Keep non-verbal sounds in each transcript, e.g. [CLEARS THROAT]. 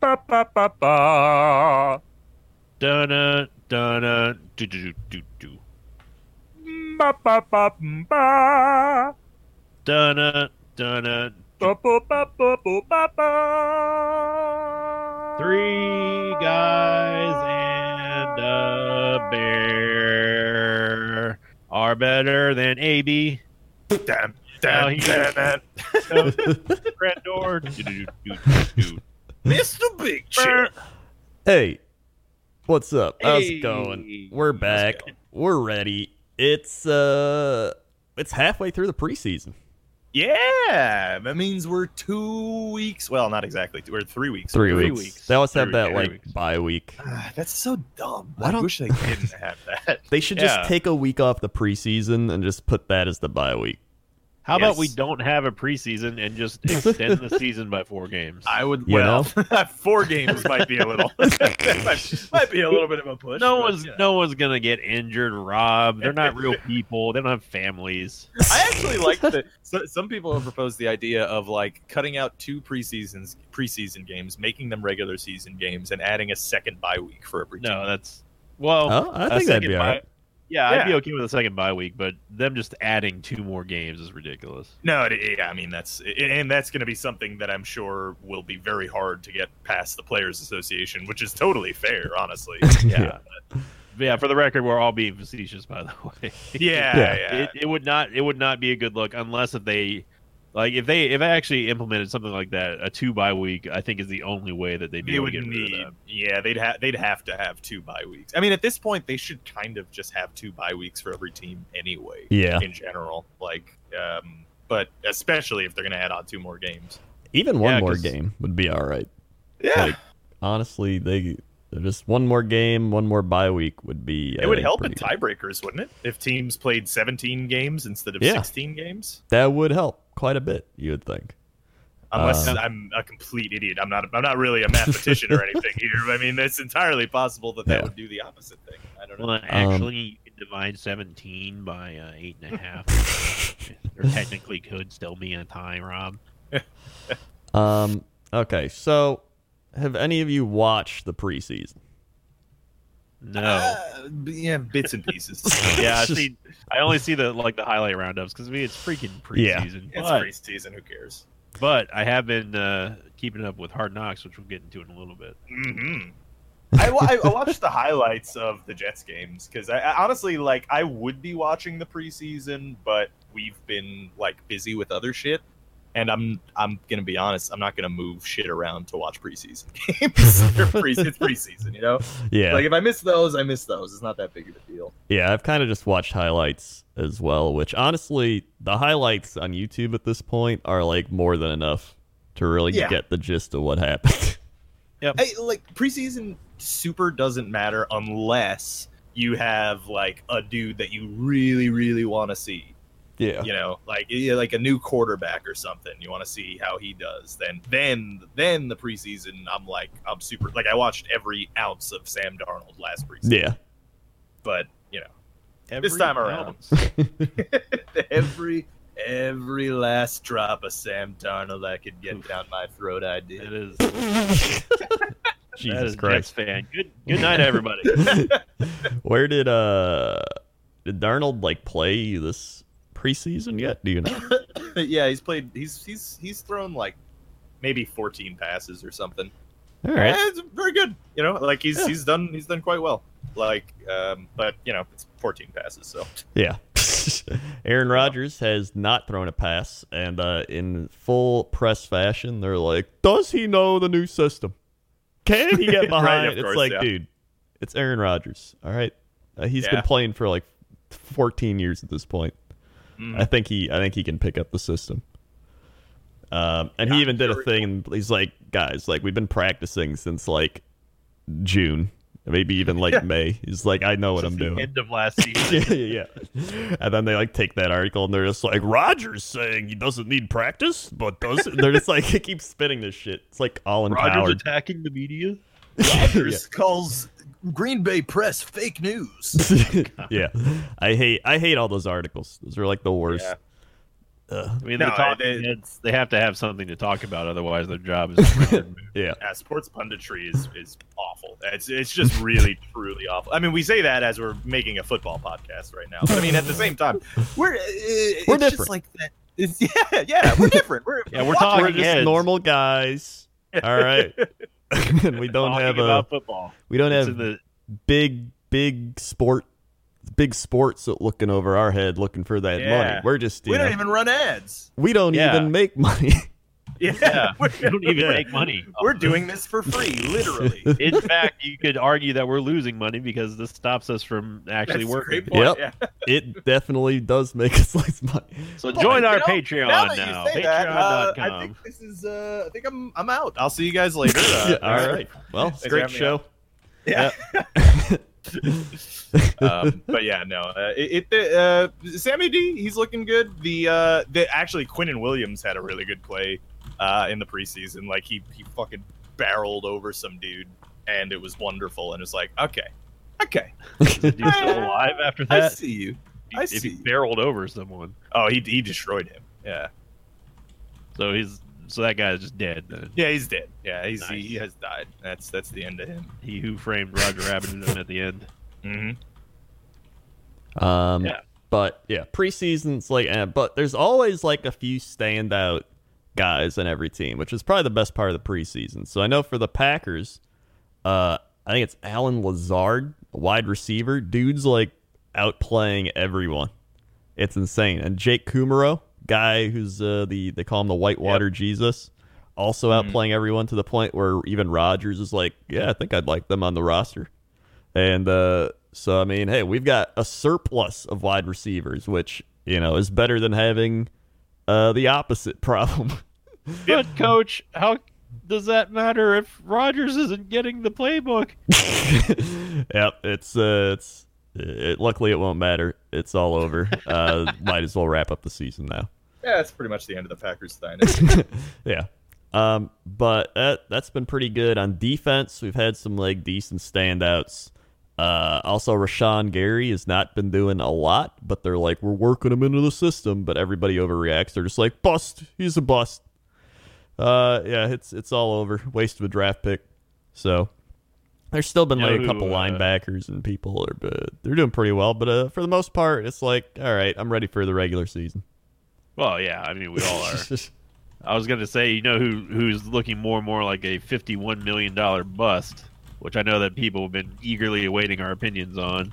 Ba ba ba ba. Dun dun do do do do. Ba ba ba ba. Dun dun Ba ba ba ba ba ba ba. Three guys and a bear are better than AB. Damn, Now damn, he- damn it. Grand door. Mr. Big Chip. Hey, what's up? How's it going? We're back. We're ready. It's uh, it's halfway through the preseason. Yeah, that means we're two weeks. Well, not exactly. We're three weeks. Three, Three weeks. weeks. They always have Three- that like weeks. bye week. Ah, that's so dumb. Why I don't- wish they didn't have that. [LAUGHS] They should Yeah. just take a week off the preseason and just put that as the bye week. How about we don't have a preseason and just extend the [LAUGHS] season by four games? I would. You well, [LAUGHS] four games might be a little. might, [LAUGHS] might be a little bit of a push. no but, one's yeah. no one's gonna get injured, Rob. They're not real people. They don't have families. I actually like that. So, some people have proposed the idea of like cutting out two preseasons, preseason games, making them regular season games, and adding a second bye week for every team. No, that's well. Oh, I a think that'd be bye- alright. Yeah, I'd be okay with a second bye week, but them just adding two more games is ridiculous. No, it, yeah, I mean that's and that's going to be something that I'm sure will be very hard to get past the players' association, which is totally fair, honestly. [LAUGHS] Yeah. But yeah, for the record, we're all being facetious, by the [LAUGHS] way. Yeah, Yeah. yeah. it, it would not it would not be a good look unless if they like if they if they actually implemented something like that a two bye week I think is the only way that they'd be they able would to get rid need, of that. yeah, they'd have they'd have to have two bye weeks. I mean, at this point, they should kind of just have two bye weeks for every team anyway. Yeah. in general, like, um, but especially if they're going to add on two more games. Even one Yeah, more 'cause- game would be all right. Yeah, Like, honestly, they just one more game, one more bye week would be. it would uh, help in pretty good. tiebreakers, wouldn't it? If teams played 17 games instead of Yeah. 16 games. That would help quite a bit. You would think. Unless Uh, I'm a complete idiot, I'm not. I'm not really a mathematician or [LAUGHS] anything here. I mean, it's entirely possible that that Yeah. would do the opposite thing. I don't know. Well, actually, you could divide seventeen by uh, eight and a half. [LAUGHS] there technically could still be a tie, Rob. Um. Okay. So, have any of you watched the preseason? No. Uh, yeah, bits and pieces. [LAUGHS] yeah, I see. I only see the like the highlight roundups because I mean it's freaking Yeah. preseason. it's preseason. Who cares? but I have been uh, keeping up with Hard Knocks, which we'll get into in a little bit. hmm I, I watched the highlights of the Jets games because I, I honestly like I would be watching the preseason, but we've been like busy with other shit, and I'm I'm gonna be honest, I'm not gonna move shit around to watch preseason [LAUGHS] games. [LAUGHS] They're pre- it's preseason, you know. Yeah. Like if I miss those, I miss those. It's not that big of a deal. Yeah, I've kind of just watched highlights as well, which honestly, the highlights on YouTube at this point are like more than enough to really Yeah. get the gist of what happened. [LAUGHS] Hey, like preseason super doesn't matter unless you have like a dude that you really, really want to see. Yeah. You know, like like a new quarterback or something. You want to see how he does. Then, then, then the preseason. I'm like, I'm super. Like I watched every ounce of Sam Darnold last preseason. Yeah. But you know, Every This time around. [LAUGHS] [LAUGHS] every every last drop of Sam Darnold I could get down my throat, I did. is [LAUGHS] that Jesus is Jets Christ. fan. Good good night, everybody. Where did uh did Darnold like play this preseason yet? Do you know? [COUGHS] yeah, he's played. He's he's he's thrown like maybe 14 passes or something. All right. Eh, it's very good. You know, like he's Yeah. he's done he's done quite well. Like, um, but you know, it's 14 passes. So Yeah. [LAUGHS] Aaron Rodgers has not thrown a pass, and uh, in full press fashion, they're like, "Does he know the new system? Can he get [LAUGHS] behind?" of it's course, like, yeah. dude, it's Aaron Rodgers. All right, uh, he's Yeah. been playing for like 14 years at this point. Mm, I think he, I think he can pick up the system. Um, and he even did a thing. And he's like, guys, like we've been practicing since like June, maybe even like Yeah. May. He's like, I know what I'm The doing. End of last [LAUGHS] season. yeah, yeah, yeah. And then they like take that article and they're just like, Rodgers saying he doesn't need practice, but does. they're just like, [LAUGHS] it keeps spitting this shit. It's like all in Rodgers attacking the media. [LAUGHS] Rodgers calls Green Bay press fake news. [LAUGHS] [LAUGHS] yeah, I hate I hate all those articles. Those are like the worst. Yeah. Uh, I mean, No, the talking they- heads, they have to have something to talk about, otherwise their job is [LAUGHS] yeah. Yeah, sports punditry is is awful. It's it's just really truly awful. I mean, we say that as we're making a football podcast right now. But I mean, at the same time, we're uh, it's We're just different. like that. It's, yeah, yeah, we're different. We're Yeah, we're talking We're just heads. normal guys. All right. [LAUGHS] and we don't have a football. we don't It's have the big big sport big sports looking over our head looking for that Yeah. money. We're just We know, don't even run ads. we don't Yeah. even make money. [LAUGHS] Yeah, yeah, [LAUGHS] we're, don't even Yeah. make money. we're doing this for free, literally. [LAUGHS] In fact, you could argue that we're losing money because this stops us from actually That's a working. great point. Yep. Yeah. [LAUGHS] it definitely does make us lose money. So Well, join our know, Patreon now now. you say that, uh, Patreon.com. I think this is. Uh, I think I'm. I'm out. I'll see you guys later. Uh, All right. Well, it's a Thanks great having me show. Yeah. um, but yeah, no. Uh, it, it uh, Sammy D, he's looking good. The uh, the actually Quinnen Williams had a really good play uh, in the preseason. Like he he fucking barreled over some dude, and it was wonderful. And it's like, okay, okay, [LAUGHS] Is the dude still alive after that? I that? see you. I if he see. barreled over someone, Oh, he he destroyed him. Yeah, so he's so that guy is just dead. Then. yeah, he's dead. Yeah, he's he, Nice. he has died. That's that's the end of him. He who framed Roger Rabbit him at the end. Mm-hmm. Um, Yeah. But yeah, preseason's like, eh, but there's always like a few standout guys in every team, which is probably the best part of the preseason. So I know for the Packers, uh, I think it's Allen Lazard, wide receiver. Dude's like outplaying everyone. It's insane. And Jake Kumerow, guy who's uh, the they call him the Whitewater Jesus, also Mhm. outplaying everyone to the point where even Rodgers is like, yeah, I think I'd like them on the roster. And uh, so, I mean, hey, we've got a surplus of wide receivers, which, you know, is better than having uh, the opposite [LAUGHS] problem. But coach, how does that matter if Rodgers isn't getting the playbook? [LAUGHS] yep, it's, uh, it's, it, luckily it won't matter. It's all over. Uh, [LAUGHS] might as well wrap up the season now. Yeah, that's pretty much the end of the Packers dynasty. Yeah. Um, but that that's been pretty good on defense. We've had some like decent standouts. Uh, also Rashan Gary has not been doing a lot, but they're like we're working him into the system. But everybody overreacts. They're just like bust. He's a bust. Uh, yeah, it's it's all over. Waste of a draft pick. So there's still been like a couple uh, linebackers and people are, but they're doing pretty well. But uh, for the most part, it's like all right. I'm ready for the regular season. Well, yeah, I mean we all are. [LAUGHS] I was going to say, you know, who who's looking more and more like a fifty-one million dollar bust, which I know that people have been eagerly awaiting our opinions on,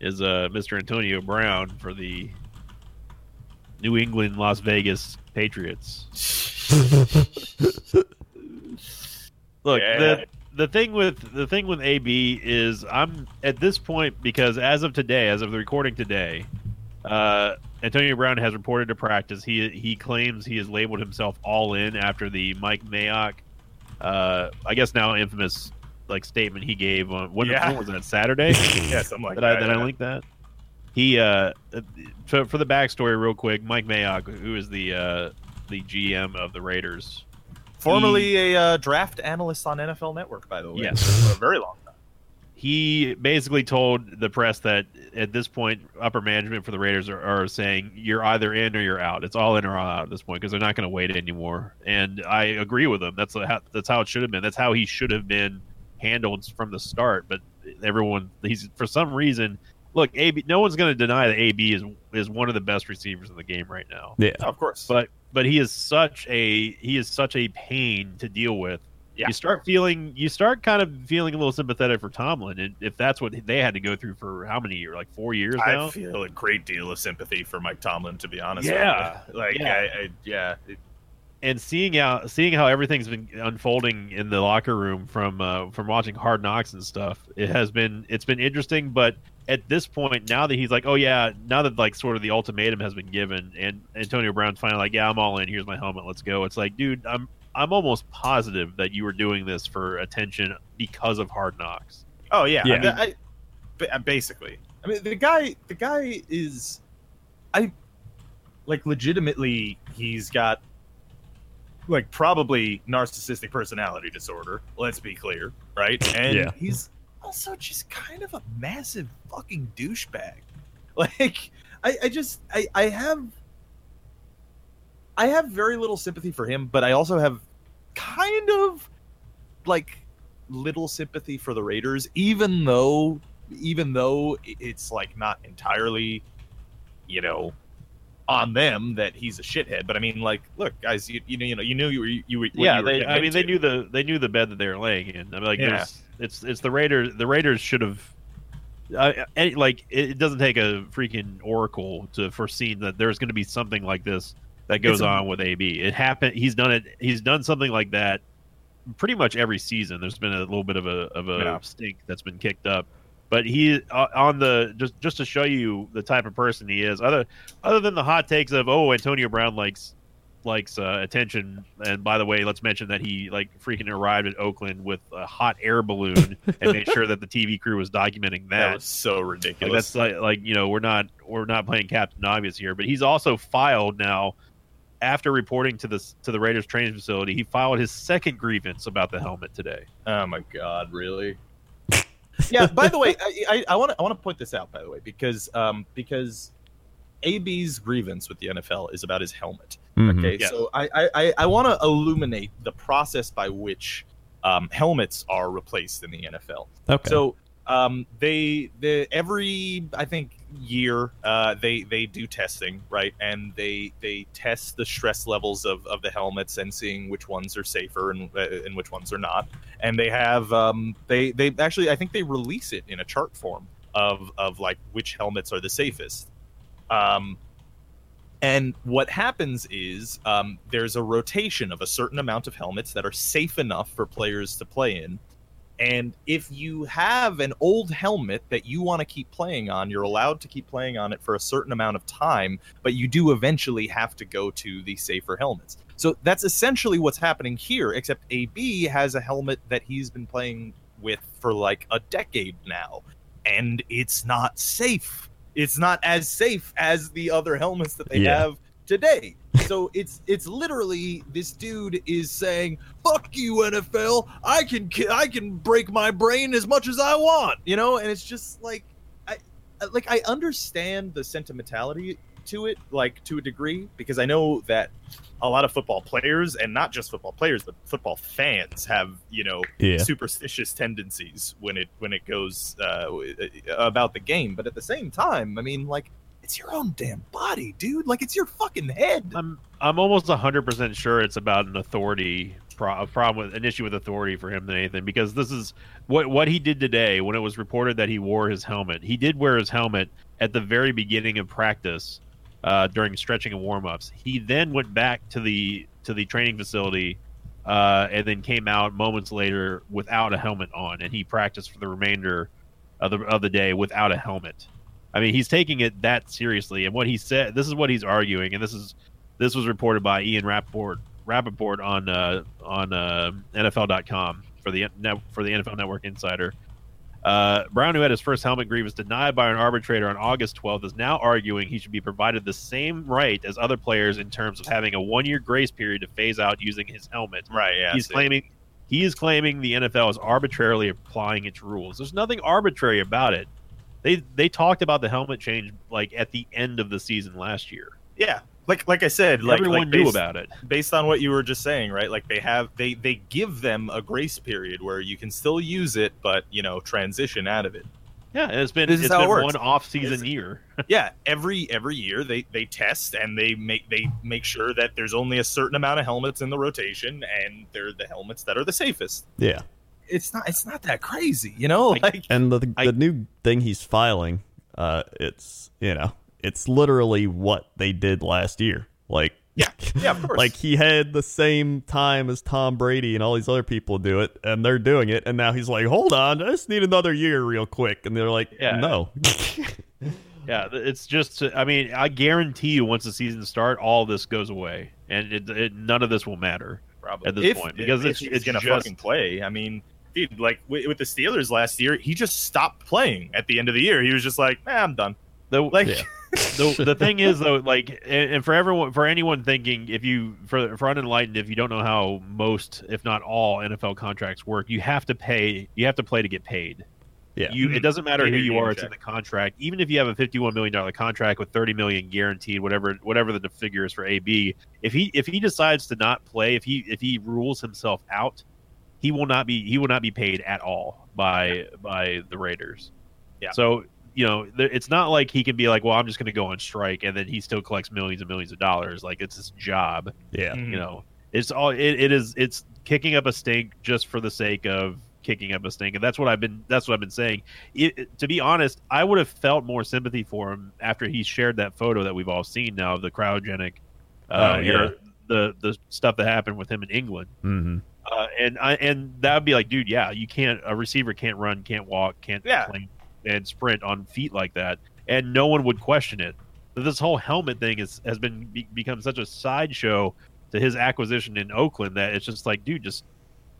is uh, Mr. Antonio Brown for the New England Las Vegas Patriots. [LAUGHS] Look, Yeah. the the thing with the thing with AB is I'm at this point because as of today, as of the recording today, uh, Antonio Brown has reported to practice. He he claims he has labeled himself all in after the Mike Mayock, uh, I guess now infamous like statement he gave on when, Yeah. when was that Saturday? [LAUGHS] yeah, something like that that. I that I yeah. linked that. He uh, for, for the backstory, real quick, Mike Mayock, who is the uh, the GM of the Raiders, Formerly a uh, draft analyst on NFL Network, by the way. Yes. For a very long time. he basically told the press that at this point, upper management for the Raiders are, are saying you're either in or you're out. It's all in or all out at this point because they're not going to wait anymore. And I agree with him. That's how, that's how it should have been. That's how he should have been handled from the start. But everyone, he's for some reason. Look, AB. No one's going to deny that AB is is one of the best receivers in the game right now. Yeah. Oh, of course. But but he is such a he is such a pain to deal with. Yeah. You start feeling you start kind of feeling a little sympathetic for Tomlin, and if that's what they had to go through for how many years, like four years now. I feel a great deal of sympathy for Mike Tomlin, to be honest. Yeah. like Yeah. I, I, yeah, it- and seeing how seeing how everything's been unfolding in the locker room from uh, from watching Hard Knocks and stuff, it has been it's been interesting. But at this point, now that he's like, oh yeah, now that like sort of the ultimatum has been given, and Antonio Brown's finally like, yeah, I'm all in. Here's my helmet. Let's go. It's like, dude, I'm I'm almost positive that you were doing this for attention because of Hard Knocks. Oh yeah, Yeah. I mean, I, basically. I mean, the guy, the guy is, I, like, legitimately, he's got, like, probably narcissistic personality disorder. Let's be clear, right? And Yeah. he's also just kind of a massive fucking douchebag. [LAUGHS] Like, I, I just, I, I have. I have very little sympathy for him, but I also have kind of like little sympathy for the Raiders, even though even though it's like not entirely, you know, on them that he's a shithead. But I mean, like, look, guys, you, you know, you know, you knew you were you were. yeah, you were they. I mean, they knew the they knew the bed that they were laying in. I mean, like, Yeah. it's it's the Raiders. The Raiders should have. Uh, any, like it doesn't take a freaking oracle to foresee that there's going to be something like this that goes It's a- on with AB. It happened. He's done it. He's done something like that pretty much every season. There's been a little bit of a of a Yeah. stink that's been kicked up. But he uh, on the just just to show you the type of person he is. Other other than the hot takes of oh Antonio Brown likes likes uh, attention. And by the way, let's mention that he like freaking arrived at Oakland with a hot air balloon [LAUGHS] and made sure that the TV crew was documenting that that. was so Like ridiculous. that's like like you know we're not we're not playing Captain Obvious here, but he's also filed now after reporting to the to the Raiders training facility. He filed his second grievance about the helmet today. Oh my god, really? Yeah. [LAUGHS] By the way, I I want to I want to point this out by the way because um because AB's grievance with the NFL is about his helmet. Mhm. Okay, Yeah. so I I, I, I want to illuminate the process by which um, helmets are replaced in the NFL. Okay. So um, they the every I think year uh, they they do testing right, and they they test the stress levels of, of the helmets and seeing which ones are safer and uh, and which ones are not. And they have um, they they actually I think they release it in a chart form of of like which helmets are the safest. Um, and what happens is um, there's a rotation of a certain amount of helmets that are safe enough for players to play in. And if you have an old helmet that you want to keep playing on, you're allowed to keep playing on it for a certain amount of time, but you do eventually have to go to the safer helmets. So that's essentially what's happening here, except AB has a helmet that he's been playing with for like a decade now, and it's not safe. It's not as safe as the other helmets that they Yeah. have today. So it's it's literally this dude is saying, "Fuck you, NFL! I can I can break my brain as much as I want," you know. And it's just like, I I- like I understand the sentimentality to it, like to a degree, because I know that a lot of football players, and not just football players, but football fans, have you know yeah. superstitious tendencies when it when it goes uh, about the game. But at the same time, I mean, like it's your own damn body, dude. Like it's your fucking head. I'm I'm almost hundred percent sure it's about an authority pro- problem with an issue with authority for him than anything because this is what what he did today when it was reported that he wore his helmet. He did wear his helmet at the very beginning of practice uh, during stretching and warm ups. He then went back to the to the training facility uh, and then came out moments later without a helmet on, and he practiced for the remainder of the of the day without a helmet. I mean, he's taking it that seriously, and what he said. This is what he's arguing, and this is this was reported by Ian Rapoport Rapoport on uh, on uh, NFL.com for the for the NFL Network Insider. Uh, Brown, who had his first helmet grievance denied by an arbitrator on August 12th, is now arguing he should be provided the same right as other players in terms of having a one-year grace period to phase out using his helmet. Right. Yeah. He's claiming he is claiming the NFL is arbitrarily applying its rules. There's nothing arbitrary about it. They they talked about the helmet change like at the end of the season last year. Yeah. Like like I said, like Everyone like knew based, about it. based on what you were just saying, right? Like they have they they give them a grace period where you can still use it, but you know transition out of it. Yeah, it's been This is it's how it been one off season year. [LAUGHS] yeah every every year they they test and they make they make sure that there's only a certain amount of helmets in the rotation and they're the helmets that are the safest Yeah. It's not it's not that crazy you know Like- like And the the I- new thing he's filing, uh, it's you know, it's literally what they did last year. Like Yeah. Yeah, of course. [LAUGHS] like he had the same time as Tom Brady and all these other people do it, and they're doing it, and now he's like, hold on, I just need another year real quick, and they're like, Yeah. no. [LAUGHS] [LAUGHS] Yeah, it's just. I mean, I guarantee you, once the season start, all this goes away, and it, it, none of this will matter. probably at this if, point, because if it's- he's it's gonna fucking play i mean dude like with, with the steelers last year he just stopped playing at the end of the year he was just like nah, i'm done The, like Yeah. [LAUGHS] the, the thing is though, like, and, and for everyone, for anyone thinking, if you for for unenlightened, if you don't know how most, if not all, NFL contracts work, you have to pay, you have to play to get paid. Yeah. You, it mm-hmm. doesn't matter who you you are; in it's in the contract. Even if you have a fifty-one million dollar contract with thirty million guaranteed, whatever whatever the figure is for AB, if he if he decides to not play, if he if he rules himself out, he will not be he will not be paid at all by by the Raiders. Yeah. So you know, it's not like he can be like, well, I'm just going to go on strike, and then he still collects millions and millions of dollars. Like it's his job Yeah. Mhm. you know it's all it, it is it's kicking up a stink just for the sake of kicking up a stink and that's what i've been that's what i've been saying it, it- to be honest i would have felt more sympathy for him after he shared that photo that we've all seen now of the cryogenic uh, Oh, yeah. era- the the stuff that happened with him in england hmm uh, and I and that would be like, dude, yeah, you can't. A receiver can't run, can't walk, can't Yeah. play and sprint on feet like that, and no one would question it. But this whole helmet thing is has been be, become such a sideshow to his acquisition in Oakland that it's just like, dude, just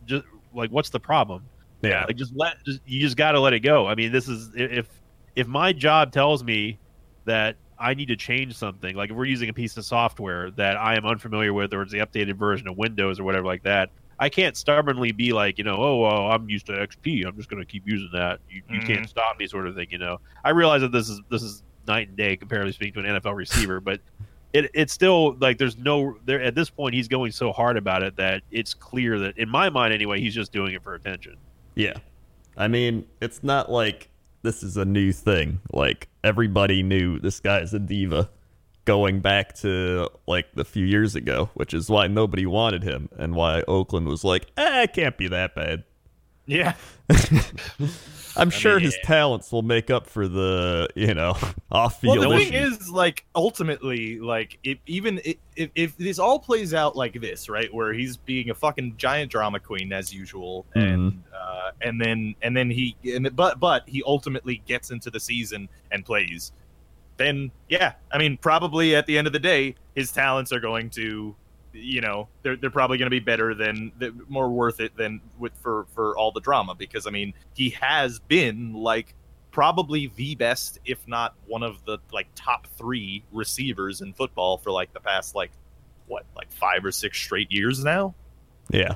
just like, what's the problem? Yeah. Like, just let just, you just got to let it go. I mean, this is if if my job tells me that I need to change something, like if we're using a piece of software that I am unfamiliar with, or it's the updated version of Windows or whatever like that, I can't stubbornly be like, you know, oh, well, I'm used to XP. I'm just going to keep using that. You, you Mhm. can't stop me, sort of thing. You know, I realize that this is this is night and day comparatively speaking to an NFL receiver, but it it's still like there's no there at this point he's going so hard about it that it's clear that in my mind anyway he's just doing it for attention. Yeah. I mean, it's not like this is a new thing. Like everybody knew this guy is a diva going back to like the few years ago, which is why nobody wanted him and why Oakland was like, "Eh, it can't be that bad." Yeah. [LAUGHS] I'm sure mean, his yeah. talents will make up for the, you know, [LAUGHS] off-field Well, the thing is, like, ultimately, like, if, even if, if, if this all plays out like this, right, where he's being a fucking giant drama queen as usual, and uh, and then and then he, and, but but he ultimately gets into the season and plays, then yeah, I mean, probably at the end of the day, his talents are going to, you know, they're they're probably going to be better than, more worth it than with for for all the drama because I mean, he has been like probably the best, if not one of the like top three receivers in football for like the past like what like five or six straight years now. yeah.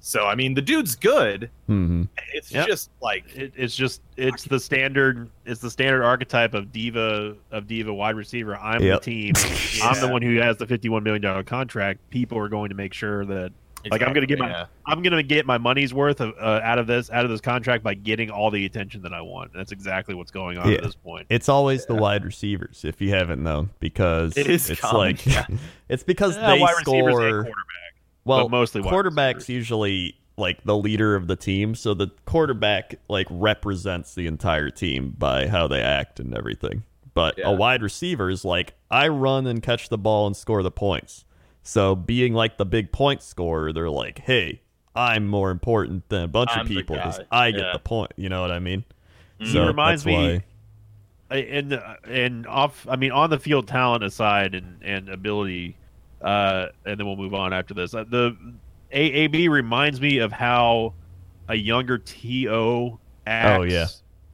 So I mean, the dude's good. hmm It's Yep. just like It, it's just it's the standard it's the standard archetype of diva of diva wide receiver. I'm Yep. the team. [LAUGHS] I'm the one who has the 51 million dollar contract. People are going to make sure that Like, I'm gonna get my- yeah. I'm going to get my money's worth of, uh, out of this out of this contract by getting all the attention that I want. That's exactly what's going on Yeah. at this point. It's always the wide receivers, if you haven't known, because It is it's common, like yeah. [LAUGHS] it's because Yeah, they wide receivers and score. Quarterback. well, but mostly quarterback's receivers. usually like the leader of the team, so the quarterback like represents the entire team by how they act and everything. But Yeah. a wide receiver is like I run and catch the ball and score the points. So being like the big point scorer, they're like, "Hey, I'm more important than a bunch I'm of people because guy." I get the point." You know what I mean? He So reminds me- why- and uh, and off I mean on the field talent aside and and ability uh and then we'll move on after this uh, the AAB reminds me of how a younger TO acts Oh, yeah.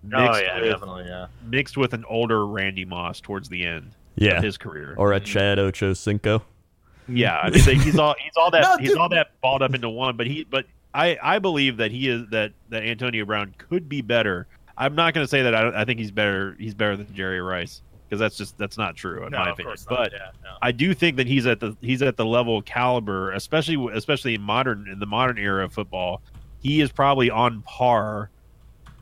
mixed, with, definitely, yeah. mixed with an older Randy Moss towards the end yeah, of his career or a Chad Ochocinco. yeah I mean he's all he's all that [LAUGHS] No, he's all that balled up into one but he but I I believe that he is that that Antonio Brown could be better I'm not going to say that I, I think he's better he's better than Jerry Rice because that's just that's not true in No, my opinion but yeah, no. I do think that he's at the he's at the level of caliber, especially especially in modern in the modern era of football. He is probably on par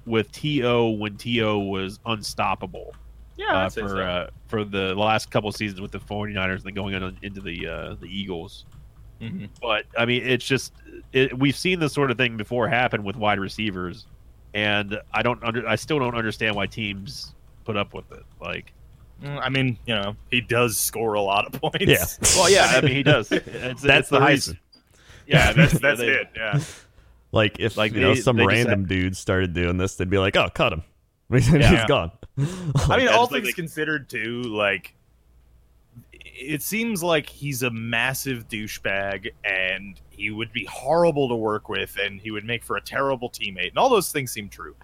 with TO when TO was unstoppable yeah, uh, for so. uh, for the last couple seasons with the 49ers and then going on into the uh, the Eagles. Mhm. But I mean, it's just it, we've seen this sort of thing before happen with wide receivers, and I don't under I still don't understand why teams put up with it. Like, Mm, I mean, you know, he does score a lot of [LAUGHS] points. Yeah. well, yeah, I mean he does. [LAUGHS] It's, That's it's the highest- reason. yeah, [LAUGHS] that's that's they- it. Yeah. Like if Like, you know some they just random dude started doing this, they'd be like, "Oh, cut him." He's Yeah. gone. I mean, all it's like things considered, too, like it seems like he's a massive douchebag, and he would be horrible to work with, and he would make for a terrible teammate, and all those things seem true.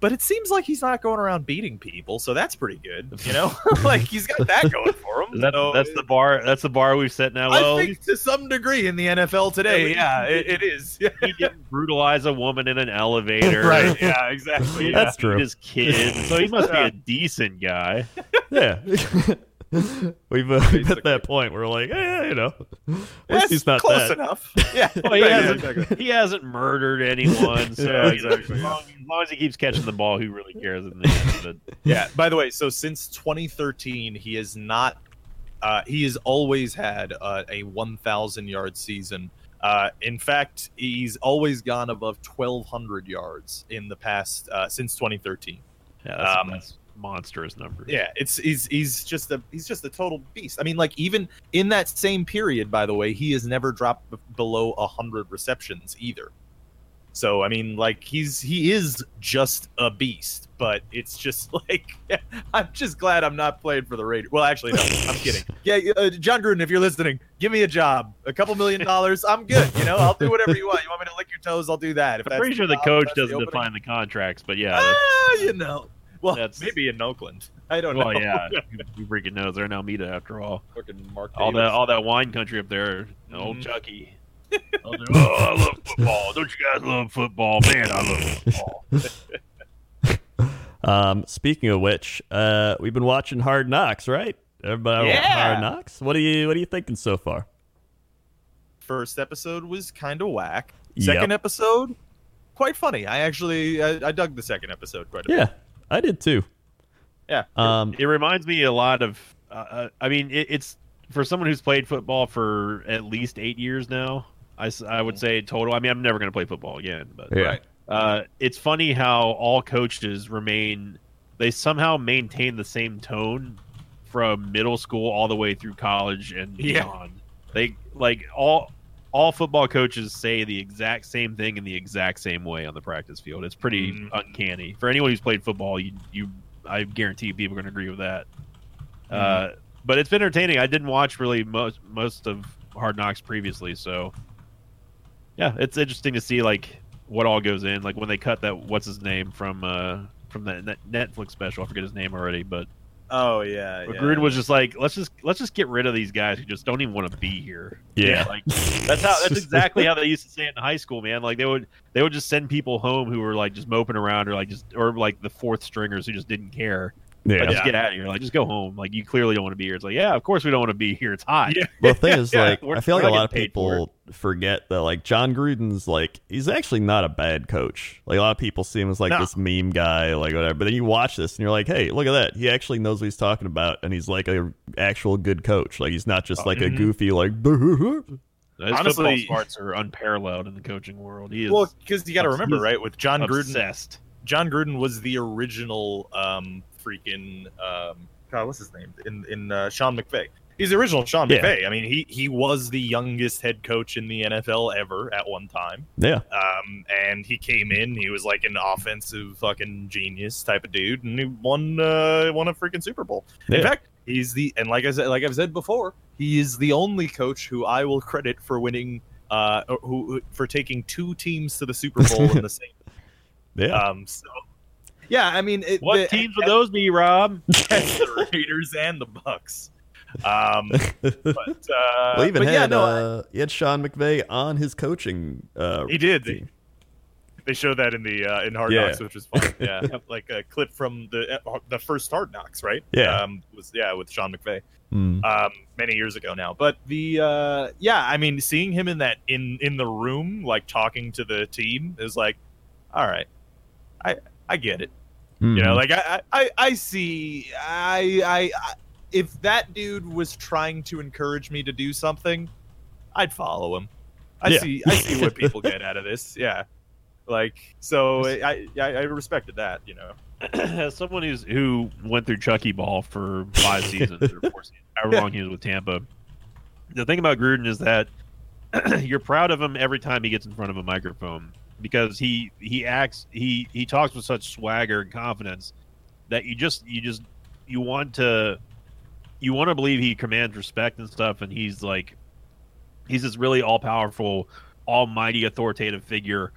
But it seems like he's not going around beating people, so that's pretty good. You know, [LAUGHS] like he's got that going for him. That, so that's the bar. That's the bar we've set now. I Well, think to some degree in the NFL today, yeah, it, it is. Yeah. he didn't brutalize a woman in an elevator. right. [LAUGHS] Yeah. Exactly. That's Beat true. His kid. So he must be a decent guy. Yeah. [LAUGHS] [LAUGHS] we've uh, we've at that point where we're like, yeah, you know, at least he's not close that. enough. [LAUGHS] Yeah. [LAUGHS] Well, he, hasn't, exactly. he hasn't murdered anyone, so Yeah, exactly, as, long, as long as he keeps catching the ball, who really cares in the end? But Yeah. By the way, so since 2013, he has not. Uh, he has always had uh, a 1,000 yard season. Uh, in fact, he's always gone above 1,200 yards in the past uh, since 2013. yeah, that's, Um, that's monstrous numbers. Yeah, it's he's he's just a he's just a total beast. I mean, like even in that same period, by the way, he has never dropped b- below hundred receptions either. So I mean, like he's he is just a beast, but it's just [LAUGHS] like [LAUGHS] I'm just glad I'm not playing for the Raiders. Well, actually, no, I'm [LAUGHS] kidding. Yeah, uh, Jon Gruden, if you're listening, give me a job, a couple million dollars, I'm good. You know, I'll do whatever you want. You want me to lick your toes? I'll do that. If I'm pretty sure the job, coach doesn't opening. define the contracts, but yeah. Ah, you know. Well, That's- maybe in Oakland. [LAUGHS] I don't know. well, know. yeah, [LAUGHS] you, you freaking knows they're in Alameda after all. Fucking Mark All Davis. that, all that wine country up there, old Mhm. Chucky. [LAUGHS] oh, I love football. Don't you guys love football? Man, I love football. Um, speaking of which, uh, we've been watching Hard Knocks, right? Everybody Yeah. Hard Knocks. What are you What are you thinking so far? first episode was kind of whack. Yep. Second episode, quite funny. I actually I, I dug the second episode quite a bit. Yeah, I did too. Yeah. Um, It reminds me a lot of. Uh, uh, I mean, it, it's for someone who's played football for at least eight years now. I, I would say total. I mean, I'm never going to play football again, but yeah. Right. uh, it's funny how all coaches remain. They somehow maintain the same tone from middle school all the way through college and Yeah. beyond. They like all all football coaches say the exact same thing in the exact same way on the practice field. It's pretty Mhm. uncanny for anyone who's played football. You you I guarantee people are going to agree with that. Uh, but it's been entertaining. I didn't watch really most most of Hard Knocks previously, so yeah, it's interesting to see like what all goes in. Like when they cut that what's his name from uh from the Netflix special. I forget his name already, but Oh yeah. but yeah. Gruden was just like, let's just let's just get rid of these guys who just don't even want to be here. Yeah. like [LAUGHS] that's how that's exactly how they used to say it in high school, man. Like they would they would just send people home who were like just moping around or like just or like the fourth stringers who just didn't care. Yeah. Like, just get out of here. Like just go home. Like you clearly don't want to be here. It's like yeah, of course we don't want to be here. It's hot. Yeah. Well, the thing is, [LAUGHS] Yeah, like, we're- I feel like a lot of getting paid for people forget that, like, Jon Gruden's, like, he's actually not a bad coach. Like, a lot of people see him as, like, No. this meme guy, like, whatever. But then you watch this and you're like, hey, look at that. He actually knows what he's talking about, and he's, like, a actual good coach. Like, he's not just, like, a Mhm. goofy, like, [LAUGHS] His Honestly- football smarts are unparalleled in the coaching world. He is Well, because you got to remember, right? With Jon Gruden. Jon Gruden was the original um freaking um God, what's his name in in uh, Sean McVay. He's the original Sean Yeah. McVay. I mean, he he was the youngest head coach in the NFL ever at one time. yeah. Um, and he came in. He was like an offensive fucking genius type of dude, and he won uh, won a freaking Super Bowl. In fact, he's the and like I said, like I've said before, he is the only coach who I will credit for winning. Uh, who- for taking two teams to the Super Bowl in the [LAUGHS] same. Yeah. Um, so yeah, I mean, it, What the, teams would [LAUGHS] those be, Rob? [LAUGHS] the Raiders and the Bucks. Um, but uh, well, even but yeah, no, uh, he had Sean McVay on his coaching uh, he did. They, team. they show that in the uh, in Hard Yeah. Knocks, which was fun. [LAUGHS] Yeah, like a clip from the uh, the first Hard Knocks, right? Yeah. um, was yeah with Sean McVay. Hmm. um, many years ago now. But the uh, yeah, I mean, seeing him in that in in the room, like talking to the team, is like, all right, I I get it. You know, Mhm. like I I I see. I I, I if that dude was trying to encourage me to do something, I'd follow him. I Yeah. see I see what people get out of this. [LAUGHS] Yeah. Like so, I, I I respected that, you know. As [CLEARS THROAT] someone who's who went through Chucky Ball for five [LAUGHS] seasons or four seasons, however long he was with Tampa, the thing about Gruden is that [CLEARS THROAT] you're proud of him every time he gets in front of a microphone because he he acts he he talks with such swagger and confidence that you just you just you want to you want to believe he commands respect and stuff and he's like he's this really all powerful almighty authoritative figure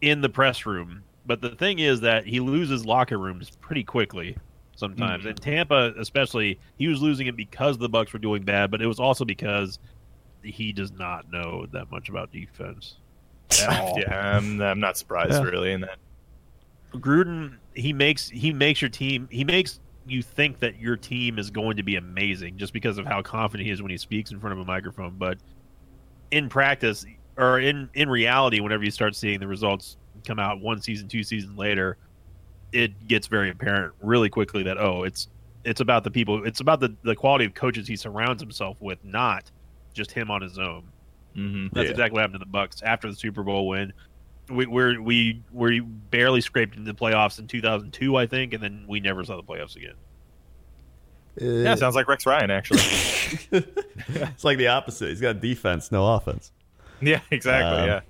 in the press room But the thing is that he loses locker rooms pretty quickly sometimes. Mhm. And Tampa, especially, he was losing it because the Bucks were doing bad, but it was also because he does not know that much about defense. At [LAUGHS] yeah, I'm, I'm not surprised Yeah. really in that. Gruden, he makes he makes your team he makes you think that your team is going to be amazing just because of how confident he is when he speaks in front of a microphone. But in practice or in in reality, whenever you start seeing the results come out one season, two seasons later, it gets very apparent really quickly that oh, it's it's about the people, it's about the the quality of coaches he surrounds himself with, not just him on his own. Mm-hmm. That's Yeah. exactly what happened to the Bucks after the Super Bowl win. We we're, we we barely scraped into the playoffs in 2002, I think, and then we never saw the playoffs again. Yeah, sounds like Rex Ryan actually. [LAUGHS] [LAUGHS] it's like the opposite. He's got defense, no offense. yeah, exactly. Um, yeah,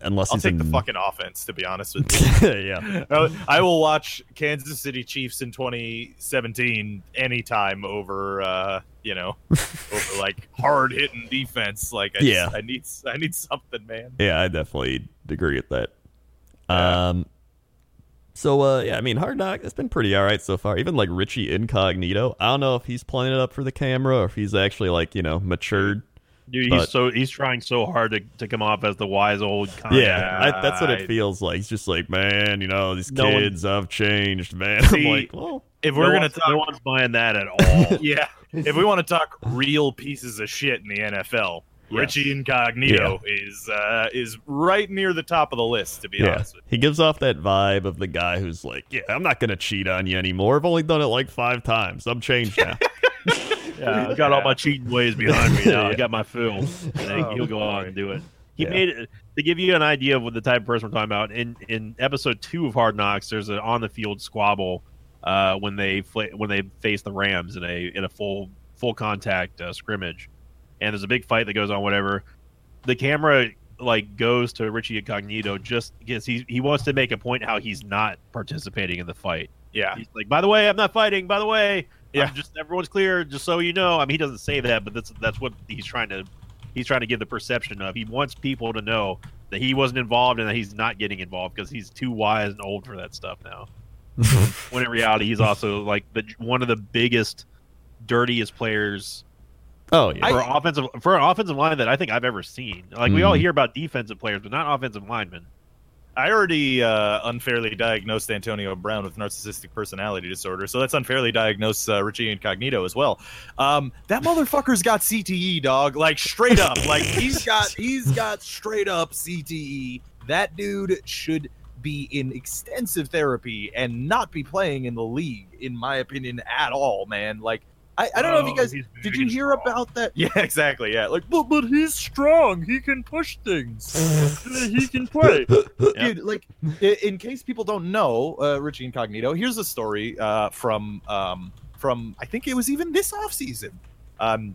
Unless I'll he's take in... the fucking offense to be honest with you. [LAUGHS] yeah. Uh, I will watch Kansas City Chiefs in 2017 anytime over, uh, you know, [LAUGHS] over like hard hitting defense. Like, I Yeah. just- I need, I need something, man. Yeah, I definitely agree with that. Yeah. Um, so uh, yeah, I mean, Hard Knock it's been pretty all right so far. Even like Richie Incognito, I don't know if he's playing it up for the camera or if he's actually like you know matured. Dude, But- he's so he's trying so hard to, to come off as the wise old. Kind Yeah, I, that's what it feels like. He's just like, man, you know, these No one- kids have changed, man. [LAUGHS] See, I'm like, well, If we're gonna one's, talk, no one's buying that at [LAUGHS] all. yeah, if we want to talk real pieces of shit in the NFL, Yes. Richie Incognito is uh, is right near the top of the list. To be yeah, honest with he gives off that vibe of the guy who's like, yeah, I'm not gonna cheat on you anymore. I've only done it like five times. I'm changed [LAUGHS] now. Yeah, [LAUGHS] I got all my cheating ways behind me now. [LAUGHS] I got my fill. [LAUGHS] Oh, he'll go on and do it. He Yeah. made it to give you an idea of what the type of person we're talking about. In in episode two of Hard Knocks, there's an on the field squabble uh, when they fla- when they face the Rams in a in a full full contact uh, scrimmage, and there's a big fight that goes on. Whatever, the camera like goes to Richie Incognito just because he he wants to make a point how he's not participating in the fight. Yeah, He's like, by the way, I'm not fighting. By the way, Yeah. I'm just everyone's clear. Just so you know. I mean, he doesn't say that, but that's that's what he's trying to he's trying to give the perception of. He wants people to know that he wasn't involved and that he's not getting involved because he's too wise and old for that stuff now. [LAUGHS] when in reality, he's also like the one of the biggest, dirtiest players oh yeah, for offensive for an offensive line that I think I've ever seen. Like we all Mhm. hear about defensive players, but not offensive linemen. I already uh, unfairly diagnosed Antonio Brown with narcissistic personality disorder, so let's unfairly diagnose uh, Richie Incognito as well. Um, that motherfucker's got CTE, dog. Like straight up, like he's got he's got straight up CTE. That dude should be in extensive therapy and not be playing in the league, in my opinion, at all, man. Like I, I don't know if you Oh, guys did you hear strong. about that? [LAUGHS] Yeah, exactly. Yeah, like but but he's strong. He can push things. [LAUGHS] he can play. [LAUGHS] Yeah. Dude, like, in case people don't know, uh, Richie Incognito, here's a story uh, from um, from I think it was even this offseason. Um,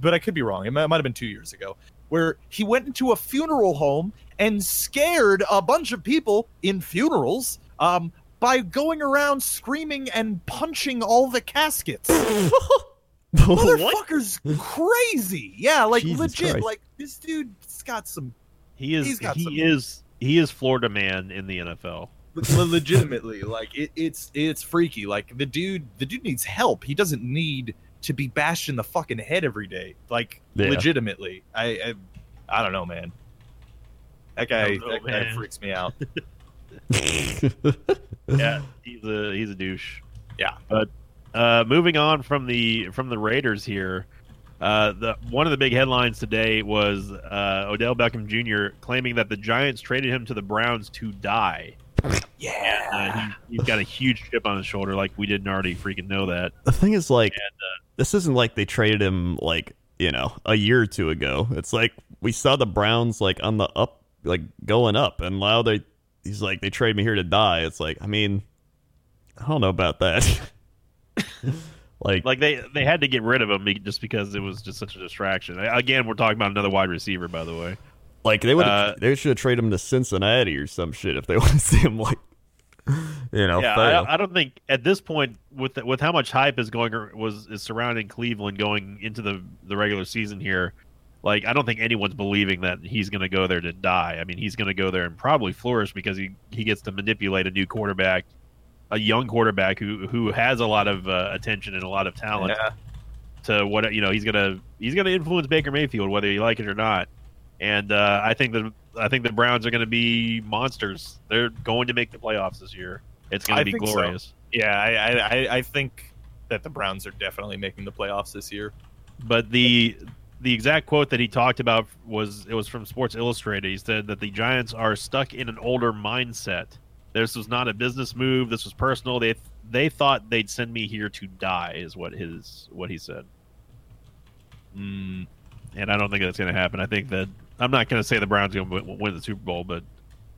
but I could be wrong. It might, might have been two years ago, where he went into a funeral home and scared a bunch of people in funerals um, by going around screaming and punching all the caskets. [LAUGHS] what? Motherfucker's crazy. Yeah, like Jesus legit. Christ. Like this dude's got some He is He's got he some- is he is Florida man in the NFL. Legitimately like it, it's it's freaky like the dude the dude needs help he doesn't need to be bashed in the fucking head every day like Yeah. legitimately I, I i don't know man that guy know, that guy man. freaks me out [LAUGHS] [LAUGHS] Yeah, he's a he's a douche. Yeah. but uh, moving on from the from the Raiders here, uh, the one of the big headlines today was uh, Odell Beckham Jr. claiming that the Giants traded him to the Browns to die. yeah Uh, he, he's got a huge chip on his shoulder, like we didn't already freaking know that. the thing is, like, uh, this isn't like they traded him like you know a year or two ago. It's like we saw the Browns like on the up, like going up, and now they he's like they trade me here to die. It's like I mean, I don't know about that. [LAUGHS] like, Like they they had to get rid of him just because it was just such a distraction. Again, we're talking about another wide receiver, by the way. like they would uh, they should have traded him to Cincinnati or some shit if they want to see him like you know yeah. I, I don't think at this point with with how much hype is going was is surrounding Cleveland going into the the regular season here. Like I don't think anyone's believing that he's going to go there to die. I mean, he's going to go there and probably flourish because he he gets to manipulate a new quarterback, a young quarterback who who has a lot of uh, attention and a lot of talent Yeah. to what you know he's gonna he's gonna influence Baker Mayfield whether you like it or not. And uh, I think the I think the Browns are going to be monsters. They're going to make the playoffs this year. It's going to be think so. glorious. Yeah, I, I- I think that the Browns are definitely making the playoffs this year. But the the exact quote that he talked about was it was from Sports Illustrated. He said that the Giants are stuck in an older mindset. This was not a business move. This was personal. They they thought they'd send me here to die, is what his what he said. Mm, And I don't think that's going to happen. I think that I'm not going to say the Browns going to win, win the Super Bowl, but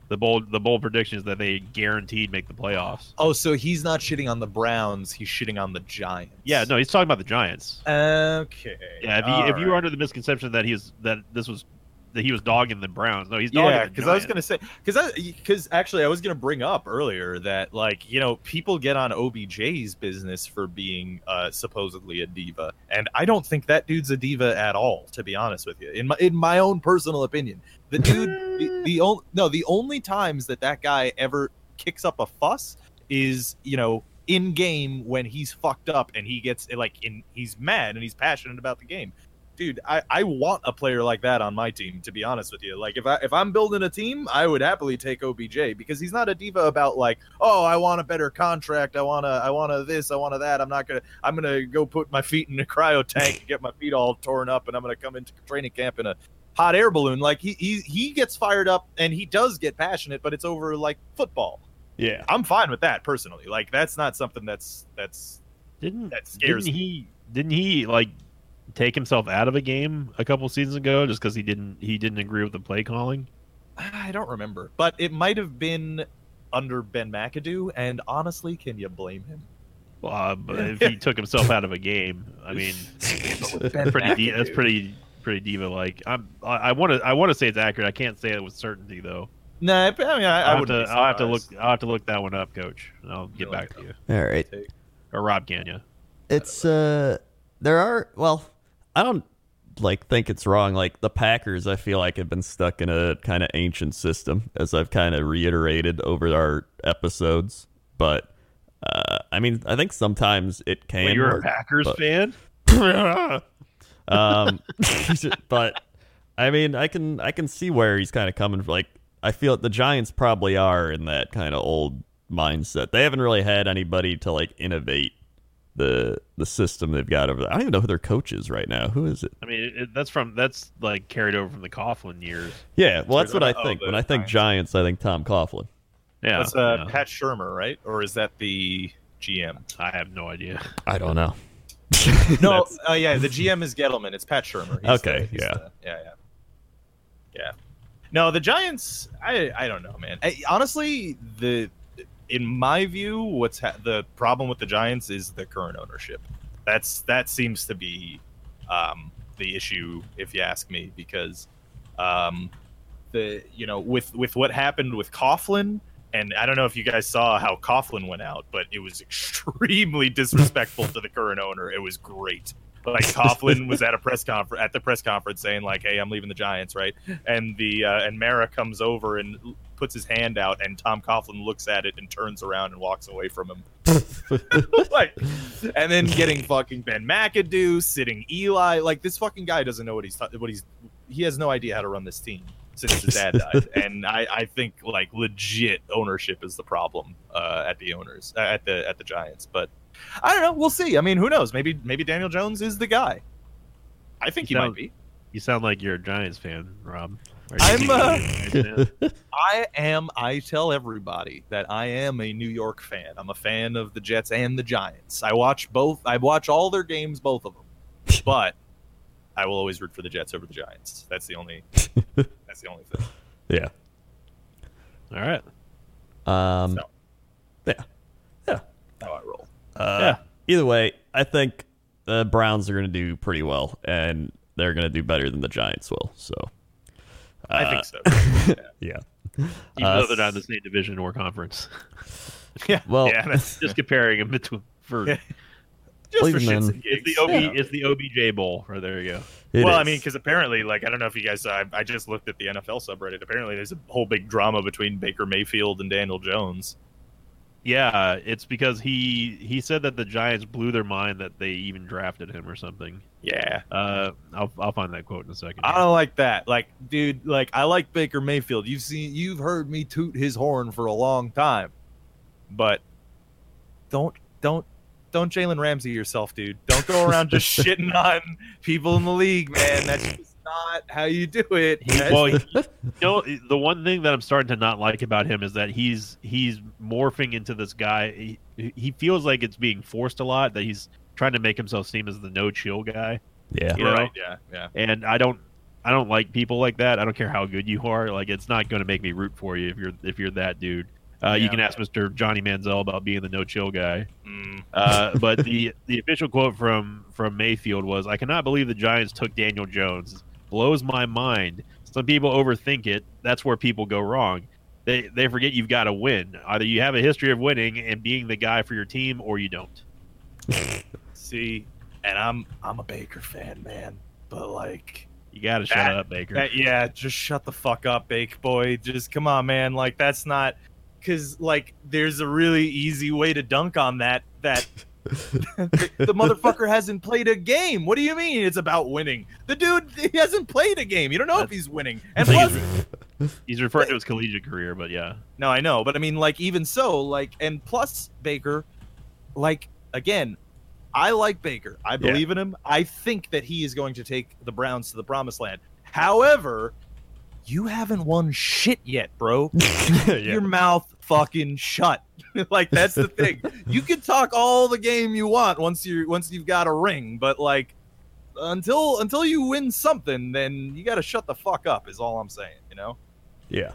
the bold the bold prediction is that they guaranteed make the playoffs. Oh, so he's not shitting on the Browns. He's shitting on the Giants. Yeah, no, he's talking about the Giants. Okay. Yeah, if you, if you were under the misconception that he was that this was he was dogging the Browns, no, he's dogging Yeah, because I was gonna say because because actually I was gonna bring up earlier that like you know people get on OBJ's business for being uh, supposedly a diva, and I don't think that dude's a diva at all. To be honest with you, in my in my own personal opinion, the dude the, [LAUGHS] the only no the only times that that guy ever kicks up a fuss is you know in game when he's fucked up and he gets like in he's mad and he's passionate about the game dude, I, I want a player like that on my team. To be honest with you, like if I if I'm building a team, I would happily take OBJ because he's not a diva about like, oh, I want a better contract, I want to, I want to this, I want to that. I'm not gonna, I'm gonna go put my feet in a [LAUGHS] cryo tank and get my feet all torn up, and I'm gonna come into training camp in a hot air balloon. Like he he he gets fired up and he does get passionate, but it's over like football. Yeah. I'm fine with that personally. Like that's not something that's that's didn't that scares didn't me. he didn't he like take himself out of a game a couple seasons ago just because he didn't he didn't agree with the play calling? I don't remember, but it might have been under Ben McAdoo. And honestly, can you blame him? Well, uh, if he took himself out of a game, I mean, [LAUGHS] pretty di- that's pretty pretty diva like. I'm I want to I want to say it's accurate. I can't say it with certainty though. Nah, I mean, I, I I'll have would. to I'll have to look I'll have to look that one up, Coach. And I'll get You'll back look to you All right. or Rob Ganya. It's uh there are well, I don't like think it's wrong. Like the Packers I feel like have been stuck in a kind of ancient system as I've kind of reiterated over our episodes. But uh I mean, I think sometimes it can Well, you're a Packers but- fan. [LAUGHS] um [LAUGHS] but I mean, I can I can see where he's kind of coming from. Like I feel the Giants probably are in that kind of old mindset. They haven't really had anybody to like innovate the the system they've got over there. I don't even know who their coach is right now. Who is it? I mean, it, that's from that's like carried over from the Coughlin years. Yeah, well, that's what I the- oh, think. the when I think Giants. Giants, I think Tom Coughlin. Yeah, That's uh, yeah. Pat Shurmur, right? Or is that the GM? I have no idea. I don't know. [LAUGHS] No, That's- uh, yeah, the GM is Gettleman. It's Pat Shurmur. He's Okay, the- yeah. the- yeah, yeah, yeah. No, the Giants. I I don't know, man. I, honestly, the in my view, what's ha- the problem with the Giants is the current ownership. That's that seems to be um, the issue, if you ask me, because um, the you know with with what happened with Coughlin. And I don't know if you guys saw how Coughlin went out, but it was [LAUGHS] extremely disrespectful to the current owner. It was great. Like Coughlin was at a press conference at the press conference saying like, "Hey, I'm leaving the Giants," right? And the uh, and Mara comes over and puts his hand out, and Tom Coughlin looks at it and turns around and walks away from him. [LAUGHS] [LAUGHS] like, and then getting fucking Ben McAdoo, sitting Eli. Like this fucking guy doesn't know what he's what he's. He has no idea how to run this team since his dad died, [LAUGHS] and I, I think like legit ownership is the problem uh, at the owners uh, at the at the Giants. But I don't know. We'll see. I mean, who knows? Maybe maybe Daniel Jones is the guy. I think he You might be. You sound like you're a Giants fan, Rob. Are you I'm, uh, [LAUGHS] I am. I tell everybody that I am a New York fan. I'm a fan of the Jets and the Giants. I watch both. I watch all their games, both of them. [LAUGHS] But I will always root for the Jets over the Giants. That's the only. [LAUGHS] That's the only thing. yeah. All right. Um. So. Yeah. Yeah. How I roll. Uh, Yeah. Either way, I think the Browns are going to do pretty well, and they're going to do better than the Giants will. So. I uh, think so. [LAUGHS] Yeah. Even Uh, though they're not in the same division or conference. [LAUGHS] yeah. Well, yeah. That's [LAUGHS] Just comparing them between for Yeah. just for shits and it's the OB Yeah. it's the OBJ bowl. Or there you go. It well, I mean, because apparently, like, I don't know if you guys, I, I just looked at the NFL subreddit. Apparently, there's a whole big drama between Baker Mayfield and Daniel Jones. Yeah, it's because he he said that the Giants blew their mind that they even drafted him or something. Yeah, Uh, I'll I'll find that quote in a second. I don't like that. Like, dude, like, I like Baker Mayfield. You've seen, you've heard me toot his horn for a long time, but don't, don't, don't Jalen Ramsey yourself, dude. Don't go around just [LAUGHS] shitting on people in the league, man. That's just not how you do it. He- well, he- [LAUGHS] you know, the one thing that I'm starting to not like about him is that he's he's morphing into this guy. He, he feels like it's being forced a lot. That he's trying to make himself seem as the no chill guy, yeah. you know? right? Yeah, yeah. and I don't I don't like people like that. I don't care how good you are. Like it's not going to make me root for you if you're if you're that dude. Uh, You can ask Mr. Johnny Manziel about being the no chill guy. Mm. Uh, [LAUGHS] but the the official quote from from Mayfield was, "I cannot believe the Giants took Daniel Jones. Blows my mind. Some people overthink it. That's where people go wrong. They they forget you've got to win. Either you have a history of winning and being the guy for your team, or you don't." [LAUGHS] See, and I'm I'm a Baker fan, man. But like, You got to shut up, Baker. that, yeah, just shut the fuck up, Bake boy. Just come on, man. Like that's not because like there's a really easy way to dunk on that. That [LAUGHS] the, the motherfucker hasn't played a game. What do you mean it's about winning? The dude he hasn't played a game. You don't know if he's winning. And plus, [LAUGHS] He's referring to his collegiate career, but yeah. No, I know, but I mean, like, even so, like, and plus Baker, like, again, I like Baker. I believe in him. I think that he is going to take the Browns to the promised land. However, you haven't won shit yet, bro. [LAUGHS] Keep Your mouth fucking shut. [LAUGHS] like that's the thing. you can talk all the game you want once you once you've got a ring, but like until until you win something, then you got to shut the fuck up. Is all I'm saying. You know. Yeah.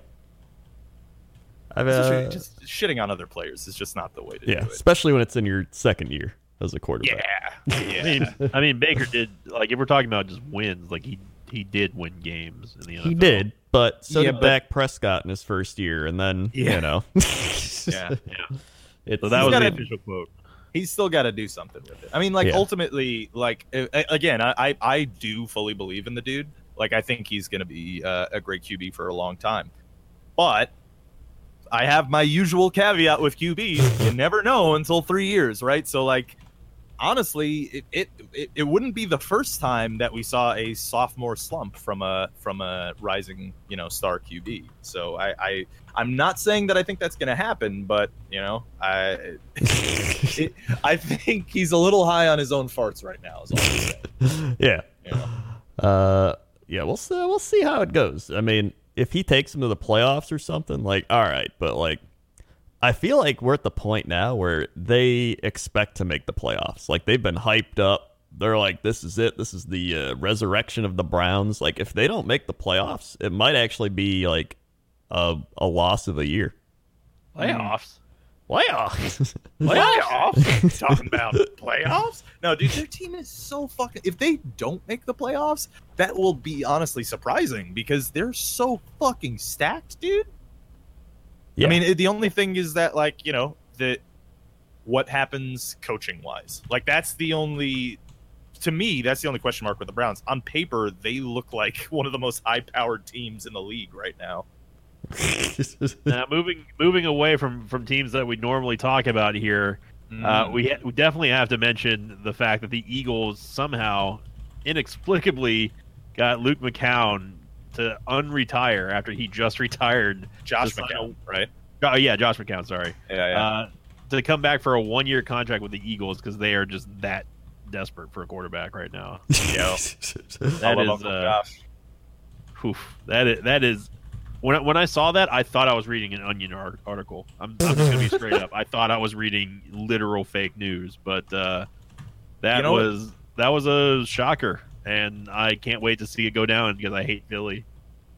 I've, Especially uh, just shitting on other players is just not the way to yeah, do it. especially when it's in your second year as a quarterback. Yeah, [LAUGHS] I mean, I mean, Baker did like if we're talking about just wins, like he he did win games in the NFL. He did, but so Yeah, did but- Dak Prescott in his first year, and then Yeah. you know, [LAUGHS] yeah. Yeah. it's So that He's was gotta- the official quote. He's still got to do something with it. I mean, like Yeah. ultimately, like a- a- again, I, I I do fully believe in the dude. Like I think he's going to be uh, a great QB for a long time, but. I have my usual caveat with QBs. You never know until three years, right? So, like, honestly, it, it it it wouldn't be the first time that we saw a sophomore slump from a from a rising, you know, star QB. So I, I I'm not saying that I think that's going to happen, but you know, I [LAUGHS] it, I think he's a little high on his own farts right now. Is all I'm saying. [LAUGHS] yeah, You know? uh, yeah. We'll see. We'll see how it goes. I mean, if he takes him to the playoffs or something, like, all right, but like. I feel like we're at the point now where they expect to make the playoffs. Like they've been hyped up. They're like, "This is it. This is the uh, resurrection of the Browns." Like if they don't make the playoffs, it might actually be like a a loss of a year. Playoffs. Playoffs. [LAUGHS] Playoffs? Talking about playoffs? No, dude, their team is so fucking. If they don't make the playoffs, that will be honestly surprising because they're so fucking stacked, dude. Yeah. I mean, it- the only thing is that, like, you know, that what happens coaching wise. Like, that's the only. To me, that's the only question mark with the Browns. On paper, they look like [LAUGHS] one of the most high-powered teams in the league right now. [LAUGHS] now moving moving away from from teams that we normally talk about here, uh, we, ha- we definitely have to mention the fact that the Eagles somehow inexplicably got Luke McCown to unretire after he just [LAUGHS] retired. Josh Just McCown, right? Oh yeah, Josh McCown. Sorry. Yeah, Uh, to come back for a one year contract with the Eagles because they are just that desperate for a quarterback right now. [LAUGHS] Yo. That is, uh, Josh. Oof, that is that is when I, when I saw that I thought I was reading an Onion ar- article. I'm, I'm just gonna be straight up. I thought I was reading literal fake news, but uh, that You know what? was that was a shocker, and I can't wait to see it go down because I hate Philly.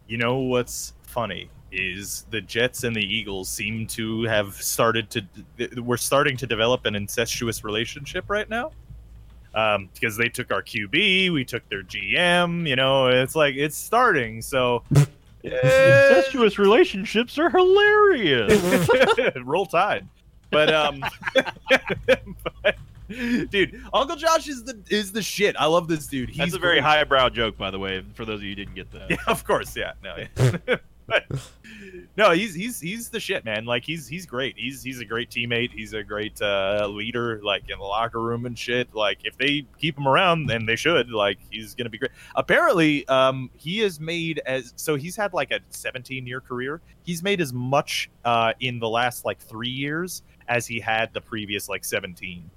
You know what's funny is the Jets and the Eagles seem to have started to we're starting to develop an incestuous relationship right now. Um, because they took our QB, we took their GM. You know, it's like it's starting. So, [LAUGHS] Incestuous relationships are hilarious. [LAUGHS] roll tide. But um, [LAUGHS] but, [LAUGHS] dude, Uncle Josh is the is the shit. I love this dude. He's That's a very great. highbrow joke, by the way, for those of you who didn't get that. Yeah, of course. Yeah. No. Yeah. [LAUGHS] [LAUGHS] but, no, he's he's he's the shit, man. Like he's he's great. He's he's a great teammate. He's a great uh, leader, like in the locker room and shit. Like if they keep him around, then they should, like he's gonna be great. Apparently, um, he has made as so he's had like a 17 year career. He's made as much uh in the last like three years as he had the previous like 17.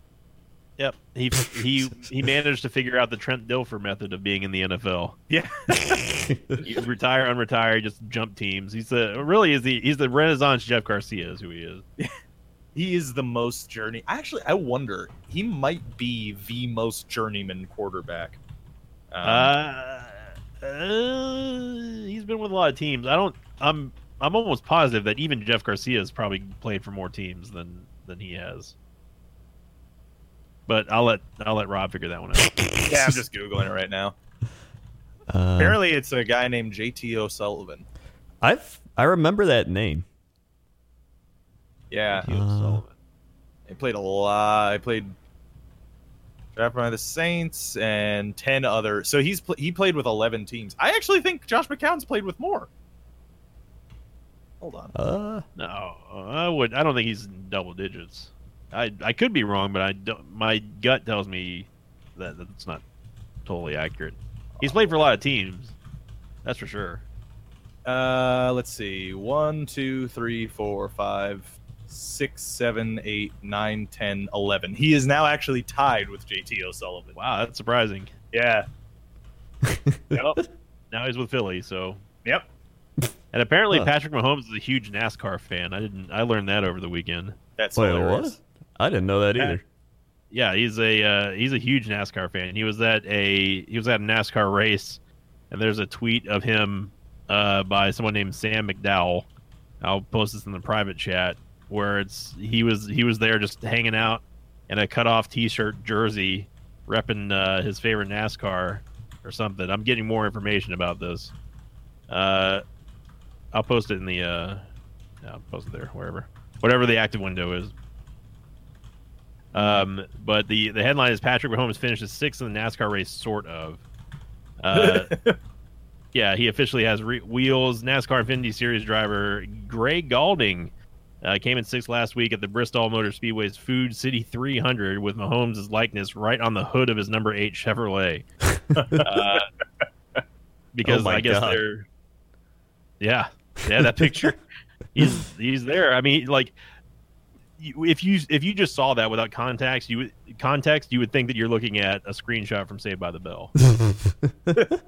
Yep. He [LAUGHS] he he managed to figure out the Trent Dilfer method of being in the NFL. Yeah. [LAUGHS] You retire, unretire, just jump teams. He's the really is the he's the Renaissance Jeff Garcia is who he is. [LAUGHS] He is the most journey. Actually, I wonder he might be the most journeyman quarterback. Um, Uh, uh, he's been with a lot of teams. I don't. I'm I'm almost positive that even Jeff Garcia has probably played for more teams than than he has. But I'll let I'll let Rob figure that one out. [LAUGHS] yeah, I'm just googling it right now. Uh, Apparently, it's a guy named JT O'Sullivan. I've I remember that name. Yeah, He was Uh, he played a lot. I played drafted by the Saints and ten other. So he's pl- he played with eleven teams. I actually think Josh McCown's played with more. Hold on. Uh, No, I would. I don't think he's in double digits. I I could be wrong, but I don't. My gut tells me that that's not totally accurate. He's played for a lot of teams. That's for sure. Uh, let's see. One, two, three, four, five, six, seven, eight, nine, ten, eleven. He is now actually tied with JT O'Sullivan. Wow, that's surprising. Yeah. [LAUGHS] Yep. now he's with Philly, so Yep. And apparently, Huh. Patrick Mahomes is a huge NASCAR fan. I didn't. I learned that over the weekend. That's Wait, hilarious. I didn't know that either. Yeah, he's a uh, he's a huge NASCAR fan. He was at a he was at a NASCAR race, and there's a tweet of him uh, by someone named Sam McDowell. I'll post this in the private chat where it's he was he was there just hanging out in a cut off T-shirt jersey, repping uh, his favorite NASCAR or something. I'm getting more information about this. Uh, I'll post it in the uh, yeah, I'll post it there wherever whatever the active window is. Um, but the the headline is Patrick Mahomes finishes sixth in the NASCAR race, sort of. Uh, [LAUGHS] yeah, he officially has re- wheels. NASCAR Xfinity Series driver Greg Galding uh, came in sixth last week at the Bristol Motor Speedway's Food City 300 with Mahomes' likeness right on the hood of his number eight Chevrolet. [LAUGHS] uh, because Oh I guess God. they're, yeah, yeah, that picture. he's he's there. I mean, like if you if you just saw that without context, you would context you would think that you're looking at a screenshot from Saved by the Bell. [LAUGHS]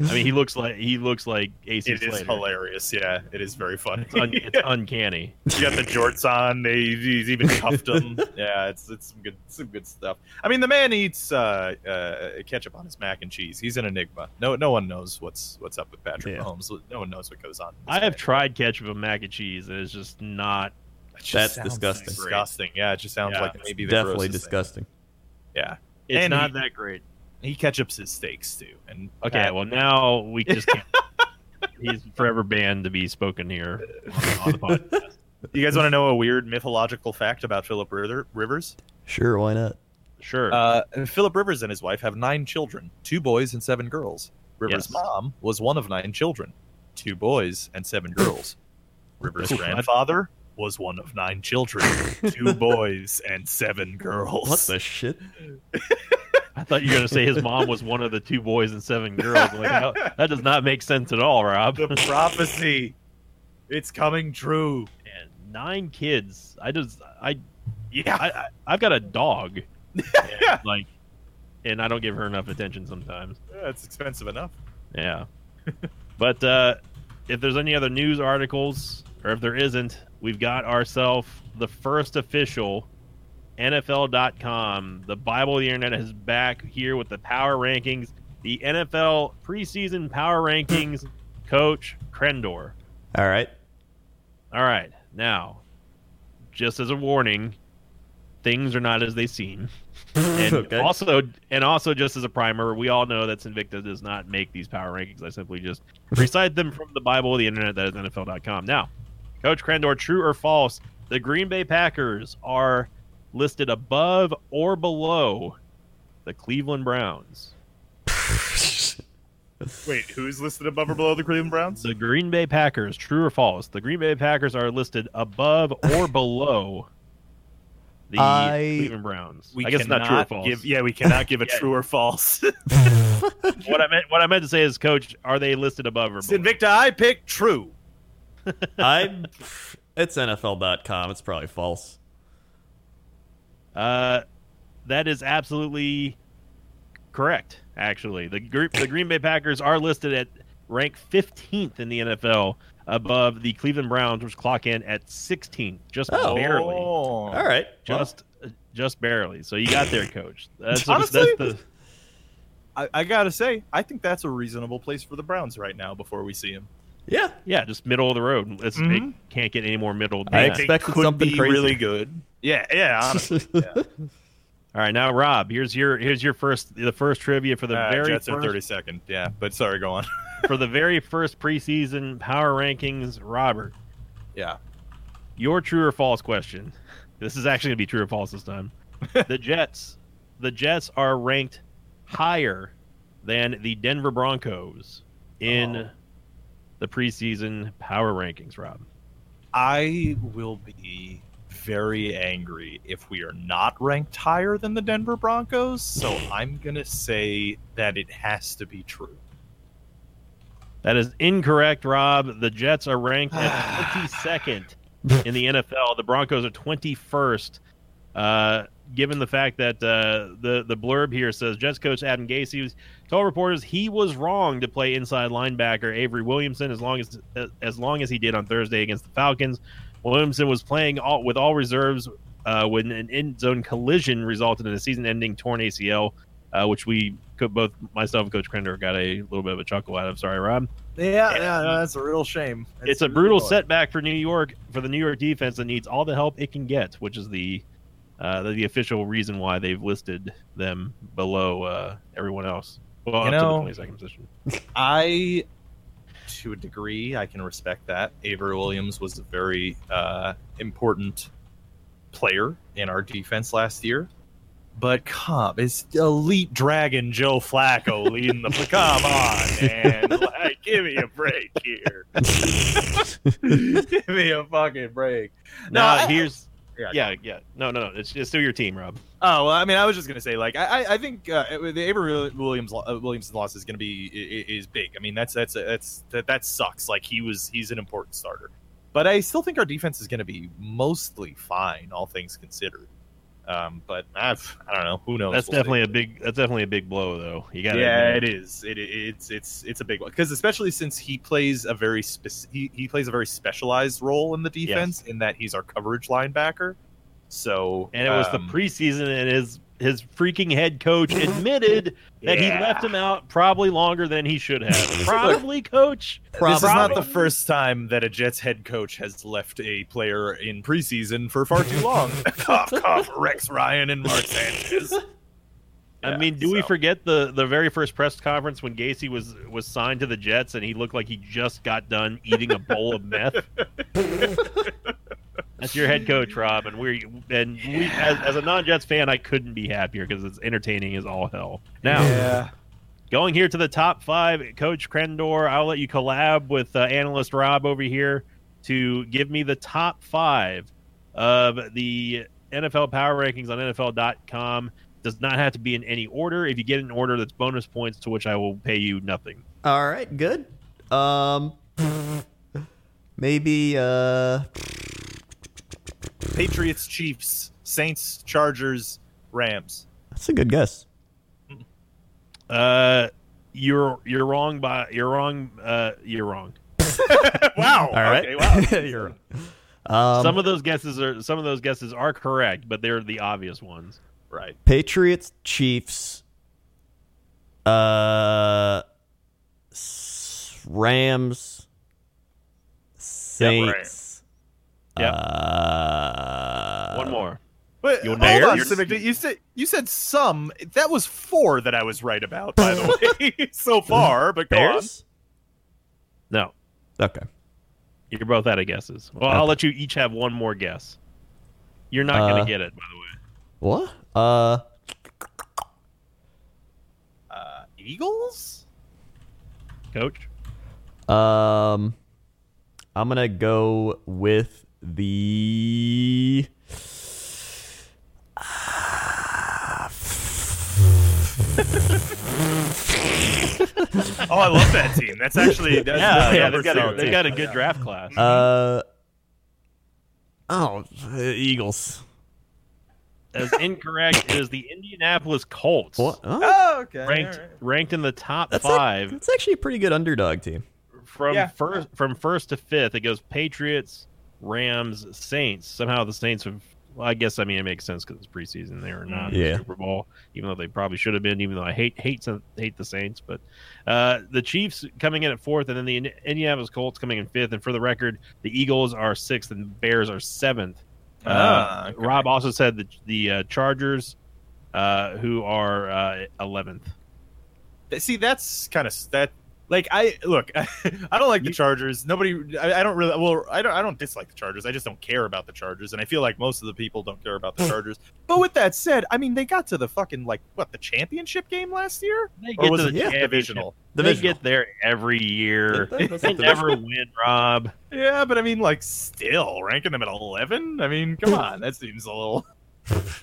I mean, he looks like he looks like AC It is Slater. hilarious. Yeah, it is very funny. It's, un, [LAUGHS] it's uncanny. He's got the jorts on. They, he's even cuffed them. Yeah, it's it's some good some good stuff. I mean, the man eats uh, uh, ketchup on his mac and cheese. He's an enigma. No no one knows what's what's up with Patrick Yeah. Mahomes. No one knows what goes on. I have tried ketchup and mac and cheese, and it's just not. It just That's disgusting. Disgusting. Yeah, it just sounds Yeah. like maybe the Definitely grossest thing. disgusting. Yeah, It's And not he- that great. he ketchups his steaks too. And Okay, well now we [LAUGHS] just can't. He's forever banned to be spoken here on, [LAUGHS] on you guys want to know a weird mythological fact about Philip Rivers? Sure, why not? Sure. Uh, Philip Rivers and his wife have nine children, two boys and seven girls. Rivers' Yes. mom was one of nine children, two boys and seven girls. Rivers' grandfather was one of nine children, two [LAUGHS] boys and seven girls. What the shit? [LAUGHS] I thought you were going to say his mom was one of the two boys and seven girls. Like, how- that does not make sense at all, Rob. the [LAUGHS] prophecy? It's coming true. And nine kids. I just, I, Yeah. I, I I've got a dog. Yeah. Like, and I don't give her enough attention sometimes. Yeah, it's expensive enough. Yeah. but uh, if there's any other news articles, or if there isn't, we've got ourselves the first official NFL.com. The Bible of the Internet is back here with the power rankings. The NFL preseason power rankings, [LAUGHS] Coach Krendor. All right. All right. Now, just as a warning, things are not as they seem. [LAUGHS] And Okay. also, and also, just as a primer, we all know that Invicta does not make these power rankings. I simply just [LAUGHS] recite them from the Bible of the internet, that is NFL.com. Now, Coach Crandor, true or false? The Green Bay Packers are listed above or below the Cleveland Browns? [LAUGHS] Wait, who's listed above or below the Cleveland Browns? The Green Bay Packers, true or false? The Green Bay Packers are listed above or [LAUGHS] below the I- Cleveland Browns. I guess not true or false. Give, yeah, we cannot give a [LAUGHS] Yeah. true or false. what I meant what I meant to say is, Coach, are they listed above or below? Invicta, I pick true. [LAUGHS] I. It's NFL.com. It's probably false. Uh, that is absolutely correct. Actually, the gr- the Green Bay Packers are listed at rank 15th in the NFL, above the Cleveland Browns, which clock in at 16th, just Oh. barely, All right. well, just just barely. So you got there, Coach. That's, Honestly- that's the I, I gotta say, I think that's a reasonable place for the Browns right now. Before we see him, yeah. yeah, just middle of the road. It's, It Mhm. can't get any more middle. Than I that. expected could something be crazy. really good. Yeah, yeah, honestly. [LAUGHS] yeah. All right, now Rob, here's your here's your first the first trivia for the Uh, very Jets are first 32nd. Yeah, but sorry, go on. [LAUGHS] for the very first preseason power rankings. Robert, yeah. your true or false question. This is actually going to be true or false this time. [LAUGHS] the Jets, the Jets are ranked higher than the Denver Broncos in Oh. The preseason power rankings. Rob, I will be very angry if we are not ranked higher than the Denver Broncos. So I'm gonna say that it has to be true. that is incorrect. Rob, the Jets are ranked at [SIGHS] twenty second in the NFL. The Broncos are twenty first. Uh, given the fact that uh, the the blurb here says Jets coach Adam Gase told reporters he was wrong to play inside linebacker Avery Williamson as long as as long as he did on Thursday against the Falcons. Williamson was playing all, with all reserves uh, when an end zone collision resulted in a season-ending torn ACL, uh, which we could both myself and Coach Krender got a little bit of a chuckle out of. Sorry, Rob. Yeah, yeah, no, that's a real shame. It's a brutal setback for New York for the New York defense that needs all the help it can get, which is the uh, the, the official reason why they've listed them below uh, everyone else. Well, You up know- to the twenty second position. I, to a degree, I can respect that. Avery Williams was a very uh, important player in our defense last year. But come, it's elite dragon Joe Flacco leading the. [LAUGHS] Come on, man! Like, give me a break here. [LAUGHS] [LAUGHS] give me a fucking break. No, Now here's Yeah, yeah yeah no no no it's, it's still your team, Rob. Oh well, I mean, I was just gonna say, like, I, I- I think uh, the Avery Williams uh, Williams loss is gonna be i- i- is big. I mean, that's that's that's that, that sucks. Like, he was he's an important starter, but I still think our defense is gonna be mostly fine, all things considered. Um, but I've, I don't know. Who knows? That's We'll see. definitely a big that's definitely a big blow though. You got yeah, it is. It, it's it's it's a big one because especially since he plays a very spec- he, he plays a very specialized role in the defense in that he's our coverage linebacker. So And it was um, the preseason, and his his freaking head coach admitted that he left him out probably longer than he should have. [LAUGHS] Probably, coach. Probably. This is not the first time that a Jets head coach has left a player in preseason for far too long. [LAUGHS] [LAUGHS] Oh, cough, cough, Rex Ryan and Mark Sanchez. I mean, do we forget the the very first press conference when Gase was was signed to the Jets and he looked like he just got done eating a bowl of meth? That's your head coach, [LAUGHS] Rob, and we're and we as, as a non-Jets fan, I couldn't be happier because it's entertaining as all hell. Now, Yeah. going here to the top five, Coach Krendor, I'll let you collab with uh, analyst Rob over here to give me the top five of the NFL power rankings on NFL.com. Does not have to be in any order. If you get an order, that's bonus points to which I will pay you nothing. All right. Good. Um. [LAUGHS] Maybe. Uh. Patriots, Chiefs, Saints, Chargers, Rams. That's a good guess. Uh, you're you're wrong by you're wrong. Uh, you're wrong. [LAUGHS] wow. All right. Okay, wow. [LAUGHS] You're right. Um, some of those guesses are some of those guesses are correct, but they're the obvious ones. right. Patriots, Chiefs, uh, Rams, Saints. Yep. Uh, One more. But You're hold there? on, You're- Civic. You said you said some. That was four that I was right about, by the [LAUGHS] way, [LAUGHS] so far. But go on. Bears. No, Okay. you're both out of guesses. Well, I'll let you each have one more guess. You're not going Uh, to get it, by the way. What? Uh, Uh, Eagles? Coach. um, I'm gonna go with the. Oh, I love that team. That's actually that's Yeah, that's yeah, they've got, a, they've got a good draft class. Uh. Oh, Eagles. As incorrect as the Indianapolis Colts. What? Oh, Oh, okay. Ranked all right. ranked in the top that's five. That's actually a pretty good underdog team. from Yeah. first from first to fifth, it goes Patriots, Rams, Saints. Somehow the Saints have. Well, I guess I mean it makes sense because it's preseason. They are not in Yeah. the Super Bowl, even though they probably should have been. Even though I hate hate hate the Saints, but uh, the Chiefs coming in at fourth, and then the Indi- Indianapolis Colts coming in fifth. And for the record, the Eagles are sixth, and the Bears are seventh. Ah, Uh, okay. Rob also said the the uh, Chargers, uh, who are uh, eleventh. Th- See, that's kind of that. Like I look, [LAUGHS] I don't like the Chargers. Nobody, I, I don't really. Well, I don't. I don't dislike the Chargers. I just don't care about the Chargers, and I feel like most of the people don't care about the [LAUGHS] Chargers. But with that said, I mean, they got to the fucking like what the championship game last year, They or get was to it yeah, championship. divisional? They Divisional. get there every year. They- that's They the never win, Rob. Yeah, but I mean, like, still ranking them at eleven. I mean, come on, that seems a little.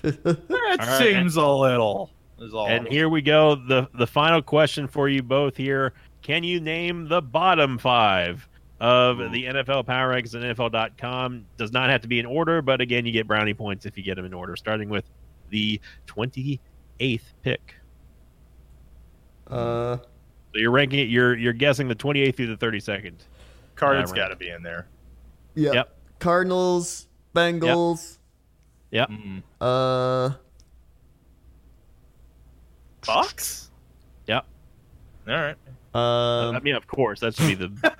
That right. seems a little. Is all. And here we go. The the final question for you both here. Can you name the bottom five of the NFL Power Rankings and NFL.com? Does not have to be in order, but again, you get brownie points if you get them in order, starting with the 28th pick. Uh, So you're ranking it, you're you're guessing the 28th through the 32nd. Cardinals Uh, got to be in there. yeah. Yep. Cardinals, Bengals. Yep. Mm. Uh, Bucks. Yep. All right. Um, I mean, of course, that should be the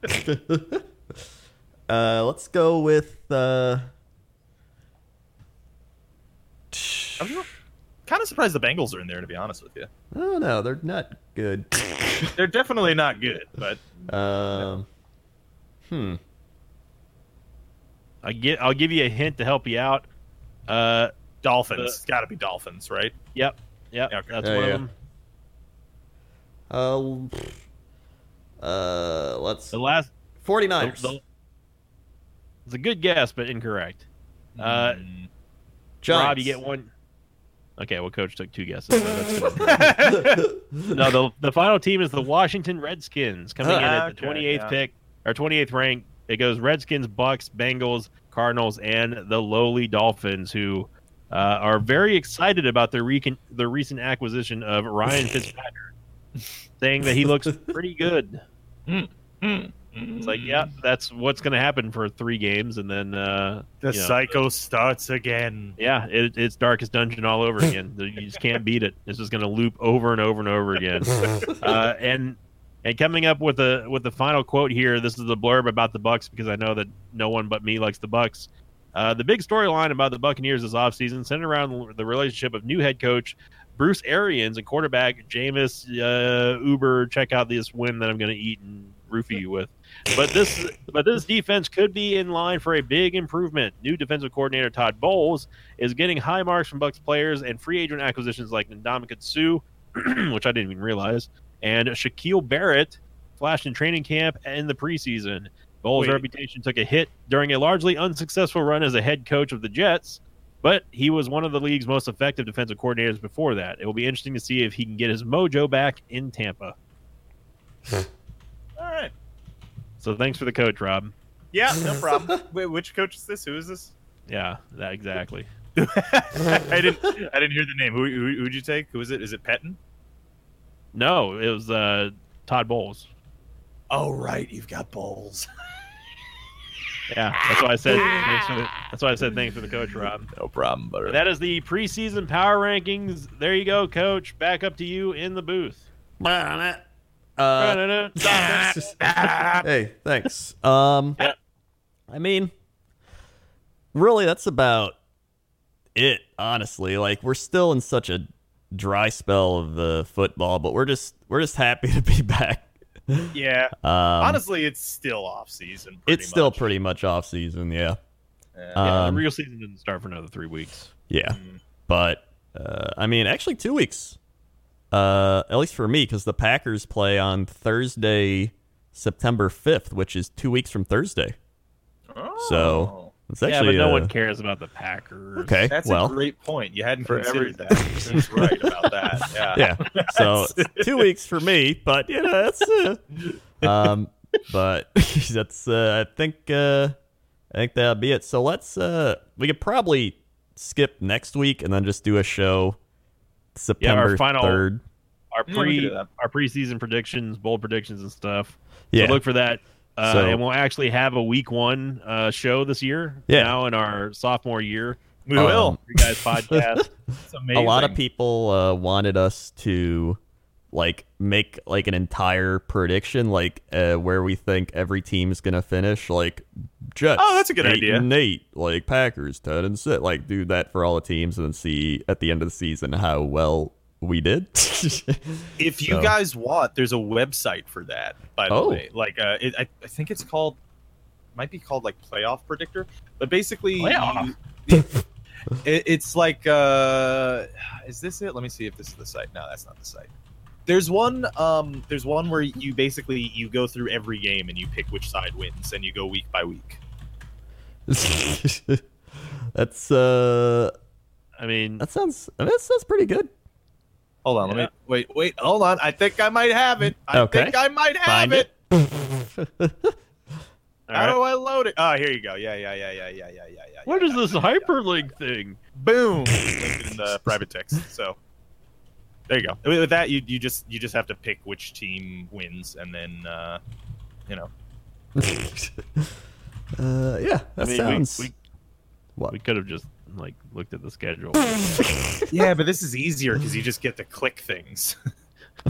[LAUGHS] obvious. [LAUGHS] uh, let's go with uh. I'm kind of surprised the Bengals are in there, to be honest with you. I don't. They're not good. [LAUGHS] They're definitely not good, but Um, hmm. I get I'll give you a hint to help you out. Uh Dolphins. got to be Dolphins, right? yep. Yep. Okay. That's Yeah, one yeah. of them. Uh, uh, let's The last 49ers. the- it's a good guess, but incorrect. Uh, Mm. Rob, you get one. Okay, well, coach took two guesses. so that's no, the the final team is the Washington Redskins coming in at the Okay, 28th yeah. pick or 28th rank. It goes Redskins, Bucks, Bengals, Cardinals, and the lowly Dolphins, who uh, are very excited about their recent their recent acquisition of Ryan [LAUGHS] Fitzpatrick, saying that he looks [LAUGHS] pretty good. Mm. It's like, yeah, that's what's going to happen for three games, and then uh, the you know, cycle starts again. Yeah, it, it's Darkest Dungeon all over again. [LAUGHS] you just can't beat it. It's just going to loop over and over and over again. [LAUGHS] Uh, and and coming up with the with the final quote here, this is the blurb about the Bucks because I know that no one but me likes the Bucks. Uh, the big storyline about the Buccaneers this offseason centered around the relationship of new head coach Bruce Arians and quarterback Jameis uh, Uber. Check out this win that I'm going to eat and roofie you with. But this but this defense could be in line for a big improvement. New defensive coordinator Todd Bowles is getting high marks from Bucks players and free agent acquisitions like Ndamukong Suh, [CLEARS THROAT] which I didn't even realize, and Shaquil Barrett flashed in training camp and in the preseason. Bowles' Wait. reputation took a hit during a largely unsuccessful run as a head coach of the Jets, but he was one of the league's most effective defensive coordinators before that. It will be interesting to see if he can get his mojo back in Tampa. All right. So thanks for the coach, Rob. Yeah, no problem. [LAUGHS] Wait, which coach is this? Who is this? Yeah, that exactly. [LAUGHS] I didn't. I didn't hear the name. Who, who who'd you take? Who is it? Is it Petton? No, it was uh, Todd Bowles. Oh right, you've got bowls. [LAUGHS] Yeah, that's why I said thanks for the, [LAUGHS] that's why I said thanks for the coach, Rob. No problem, butter. That is the preseason power rankings. There you go, coach. Back up to you in the booth. Uh, [LAUGHS] hey, thanks. Um, Yeah. I mean, really, that's about it. Honestly, like we're still in such a dry spell of the football, but we're just we're just happy [LAUGHS] to be back. Yeah. Um, Honestly, it's still off season. it's still pretty much off season. Yeah. Yeah. Yeah, Um, the real season didn't start for another three weeks. Yeah, Mm. but uh, I mean, actually, two weeks. Uh, at least for me, because the Packers play on Thursday, September fifth, which is two weeks from Thursday. Oh. So it's yeah, actually but no uh, one cares about the Packers. okay. That's well, a great point. You hadn't For considered every- that. Seems right about that. [LAUGHS] Yeah. yeah. So [LAUGHS] two weeks for me, but you know that's uh, um, [LAUGHS] but that's uh, I think uh, I think that'll be it. So let's uh, we could probably skip next week and then just do a show September final- third. Our Yeah, we can pre do our preseason predictions, bold predictions, and stuff. Yeah. So look for that. Uh, So- and we'll actually have a week one uh, show this year. Yeah. Now in our sophomore year, We Um, will. [LAUGHS] you guys podcast. It's amazing. [LAUGHS] a lot of people uh, wanted us to like make like an entire prediction like uh, where we think every team's gonna finish like jets Oh, that's a good eight idea. and eight like packers 10 and 6 like do that for all the teams and then see at the end of the season how well we did [LAUGHS] If you So- guys want, there's a website for that. By the Oh. way, like uh, it, I, I think it's called, might be called like Playoff Predictor, but basically, Playoff? you- [LAUGHS] it, it's like, uh, is this it? Let me see if this is the site. No, that's not the site. There's one. Um, there's one where you basically you go through every game and you pick which side wins, and you go week by week. [LAUGHS] that's uh I mean, that sounds I mean, that sounds pretty good Hold on, let me wait. Wait, hold on. I think I might have it. I Okay. think I might have Find it. it. [LAUGHS] How right. do I load it? Oh, here you go. Yeah, yeah, yeah, yeah, yeah, yeah, yeah, yeah. what yeah, is this yeah, yeah. hyperlink thing? Boom. Linked in the private text. So there you go. With with that, you you just you just have to pick which team wins, and then uh, you know. [LAUGHS] uh yeah that I mean, sounds we, we, what we could have just like looked at the schedule. [LAUGHS] Yeah, but this is easier because you just get to click things. [LAUGHS]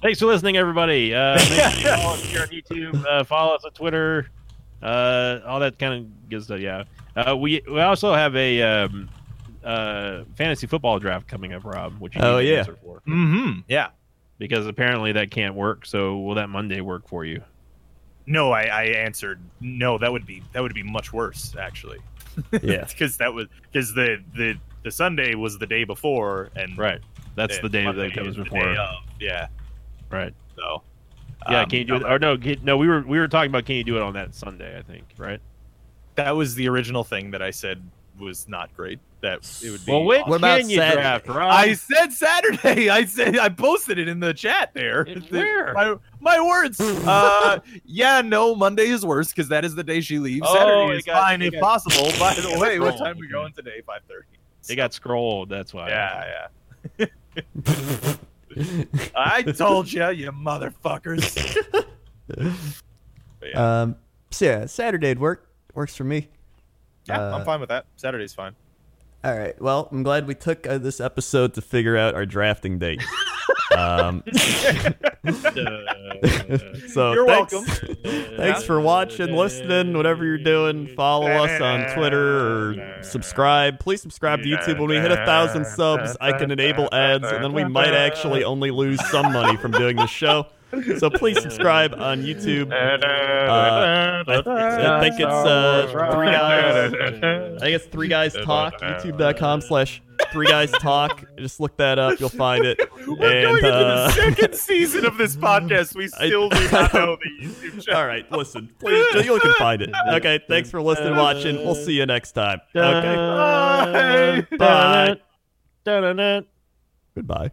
Thanks for listening, everybody. Uh, [LAUGHS] make sure you follow us here on YouTube. Uh, follow us on Twitter. Uh, all that kind of good stuff. Yeah. Uh, we we also have a um, uh, fantasy football draft coming up, Rob. Which you Oh, yeah. for Mm-hmm. Yeah. because apparently that can't work. So will that Monday work for you? No, I, I answered no. That would be that would be much worse actually. yeah [LAUGHS] because that was because the the the Sunday was the day before, and Right. That's and the day Monday that comes the before. Yeah. Right. So. Yeah. um, can you do it? Or no? Can, no. We were we were talking about can you do it on that Sunday? I think. Right. That was the original thing that I said was not great. That it would be. Well, when What about can you Saturday? draft, Rob? I said Saturday. [LAUGHS] I said I posted it in the chat there. It- [LAUGHS] The- where? My, my words. [LAUGHS] Uh, yeah, no. Monday is worse because that is the day she leaves. Oh, Saturday is got- fine if got- possible. By the way, what scrolled. time we going today? Five thirty. It got scrolled. That's why. Yeah, yeah. I told you, you motherfuckers. Yeah, um so yeah Saturday'd work works for me yeah uh, I'm fine with that. Saturday's fine. All right. Well, I'm glad we took uh, this episode to figure out our drafting date. um, [LAUGHS] [LAUGHS] so You're thanks, welcome. [LAUGHS] thanks for watching, listening, whatever you're doing. Follow us on Twitter or subscribe. Please subscribe to YouTube. When we hit a thousand subs, I can enable ads, and then we might actually only lose some money from doing the show. So please subscribe on YouTube. Uh, I, I think it's uh, three guys. I think it's three guys talk. YouTube.com slash three guys talk. Just look that up. You'll find it. We're going And into uh, the second season of this podcast. We I- still do not know the YouTube channel. all right, listen. Please, you can find it. Okay. Thanks for listening, and watching. We'll see you next time. Okay. Bye. Bye. Bye. Goodbye.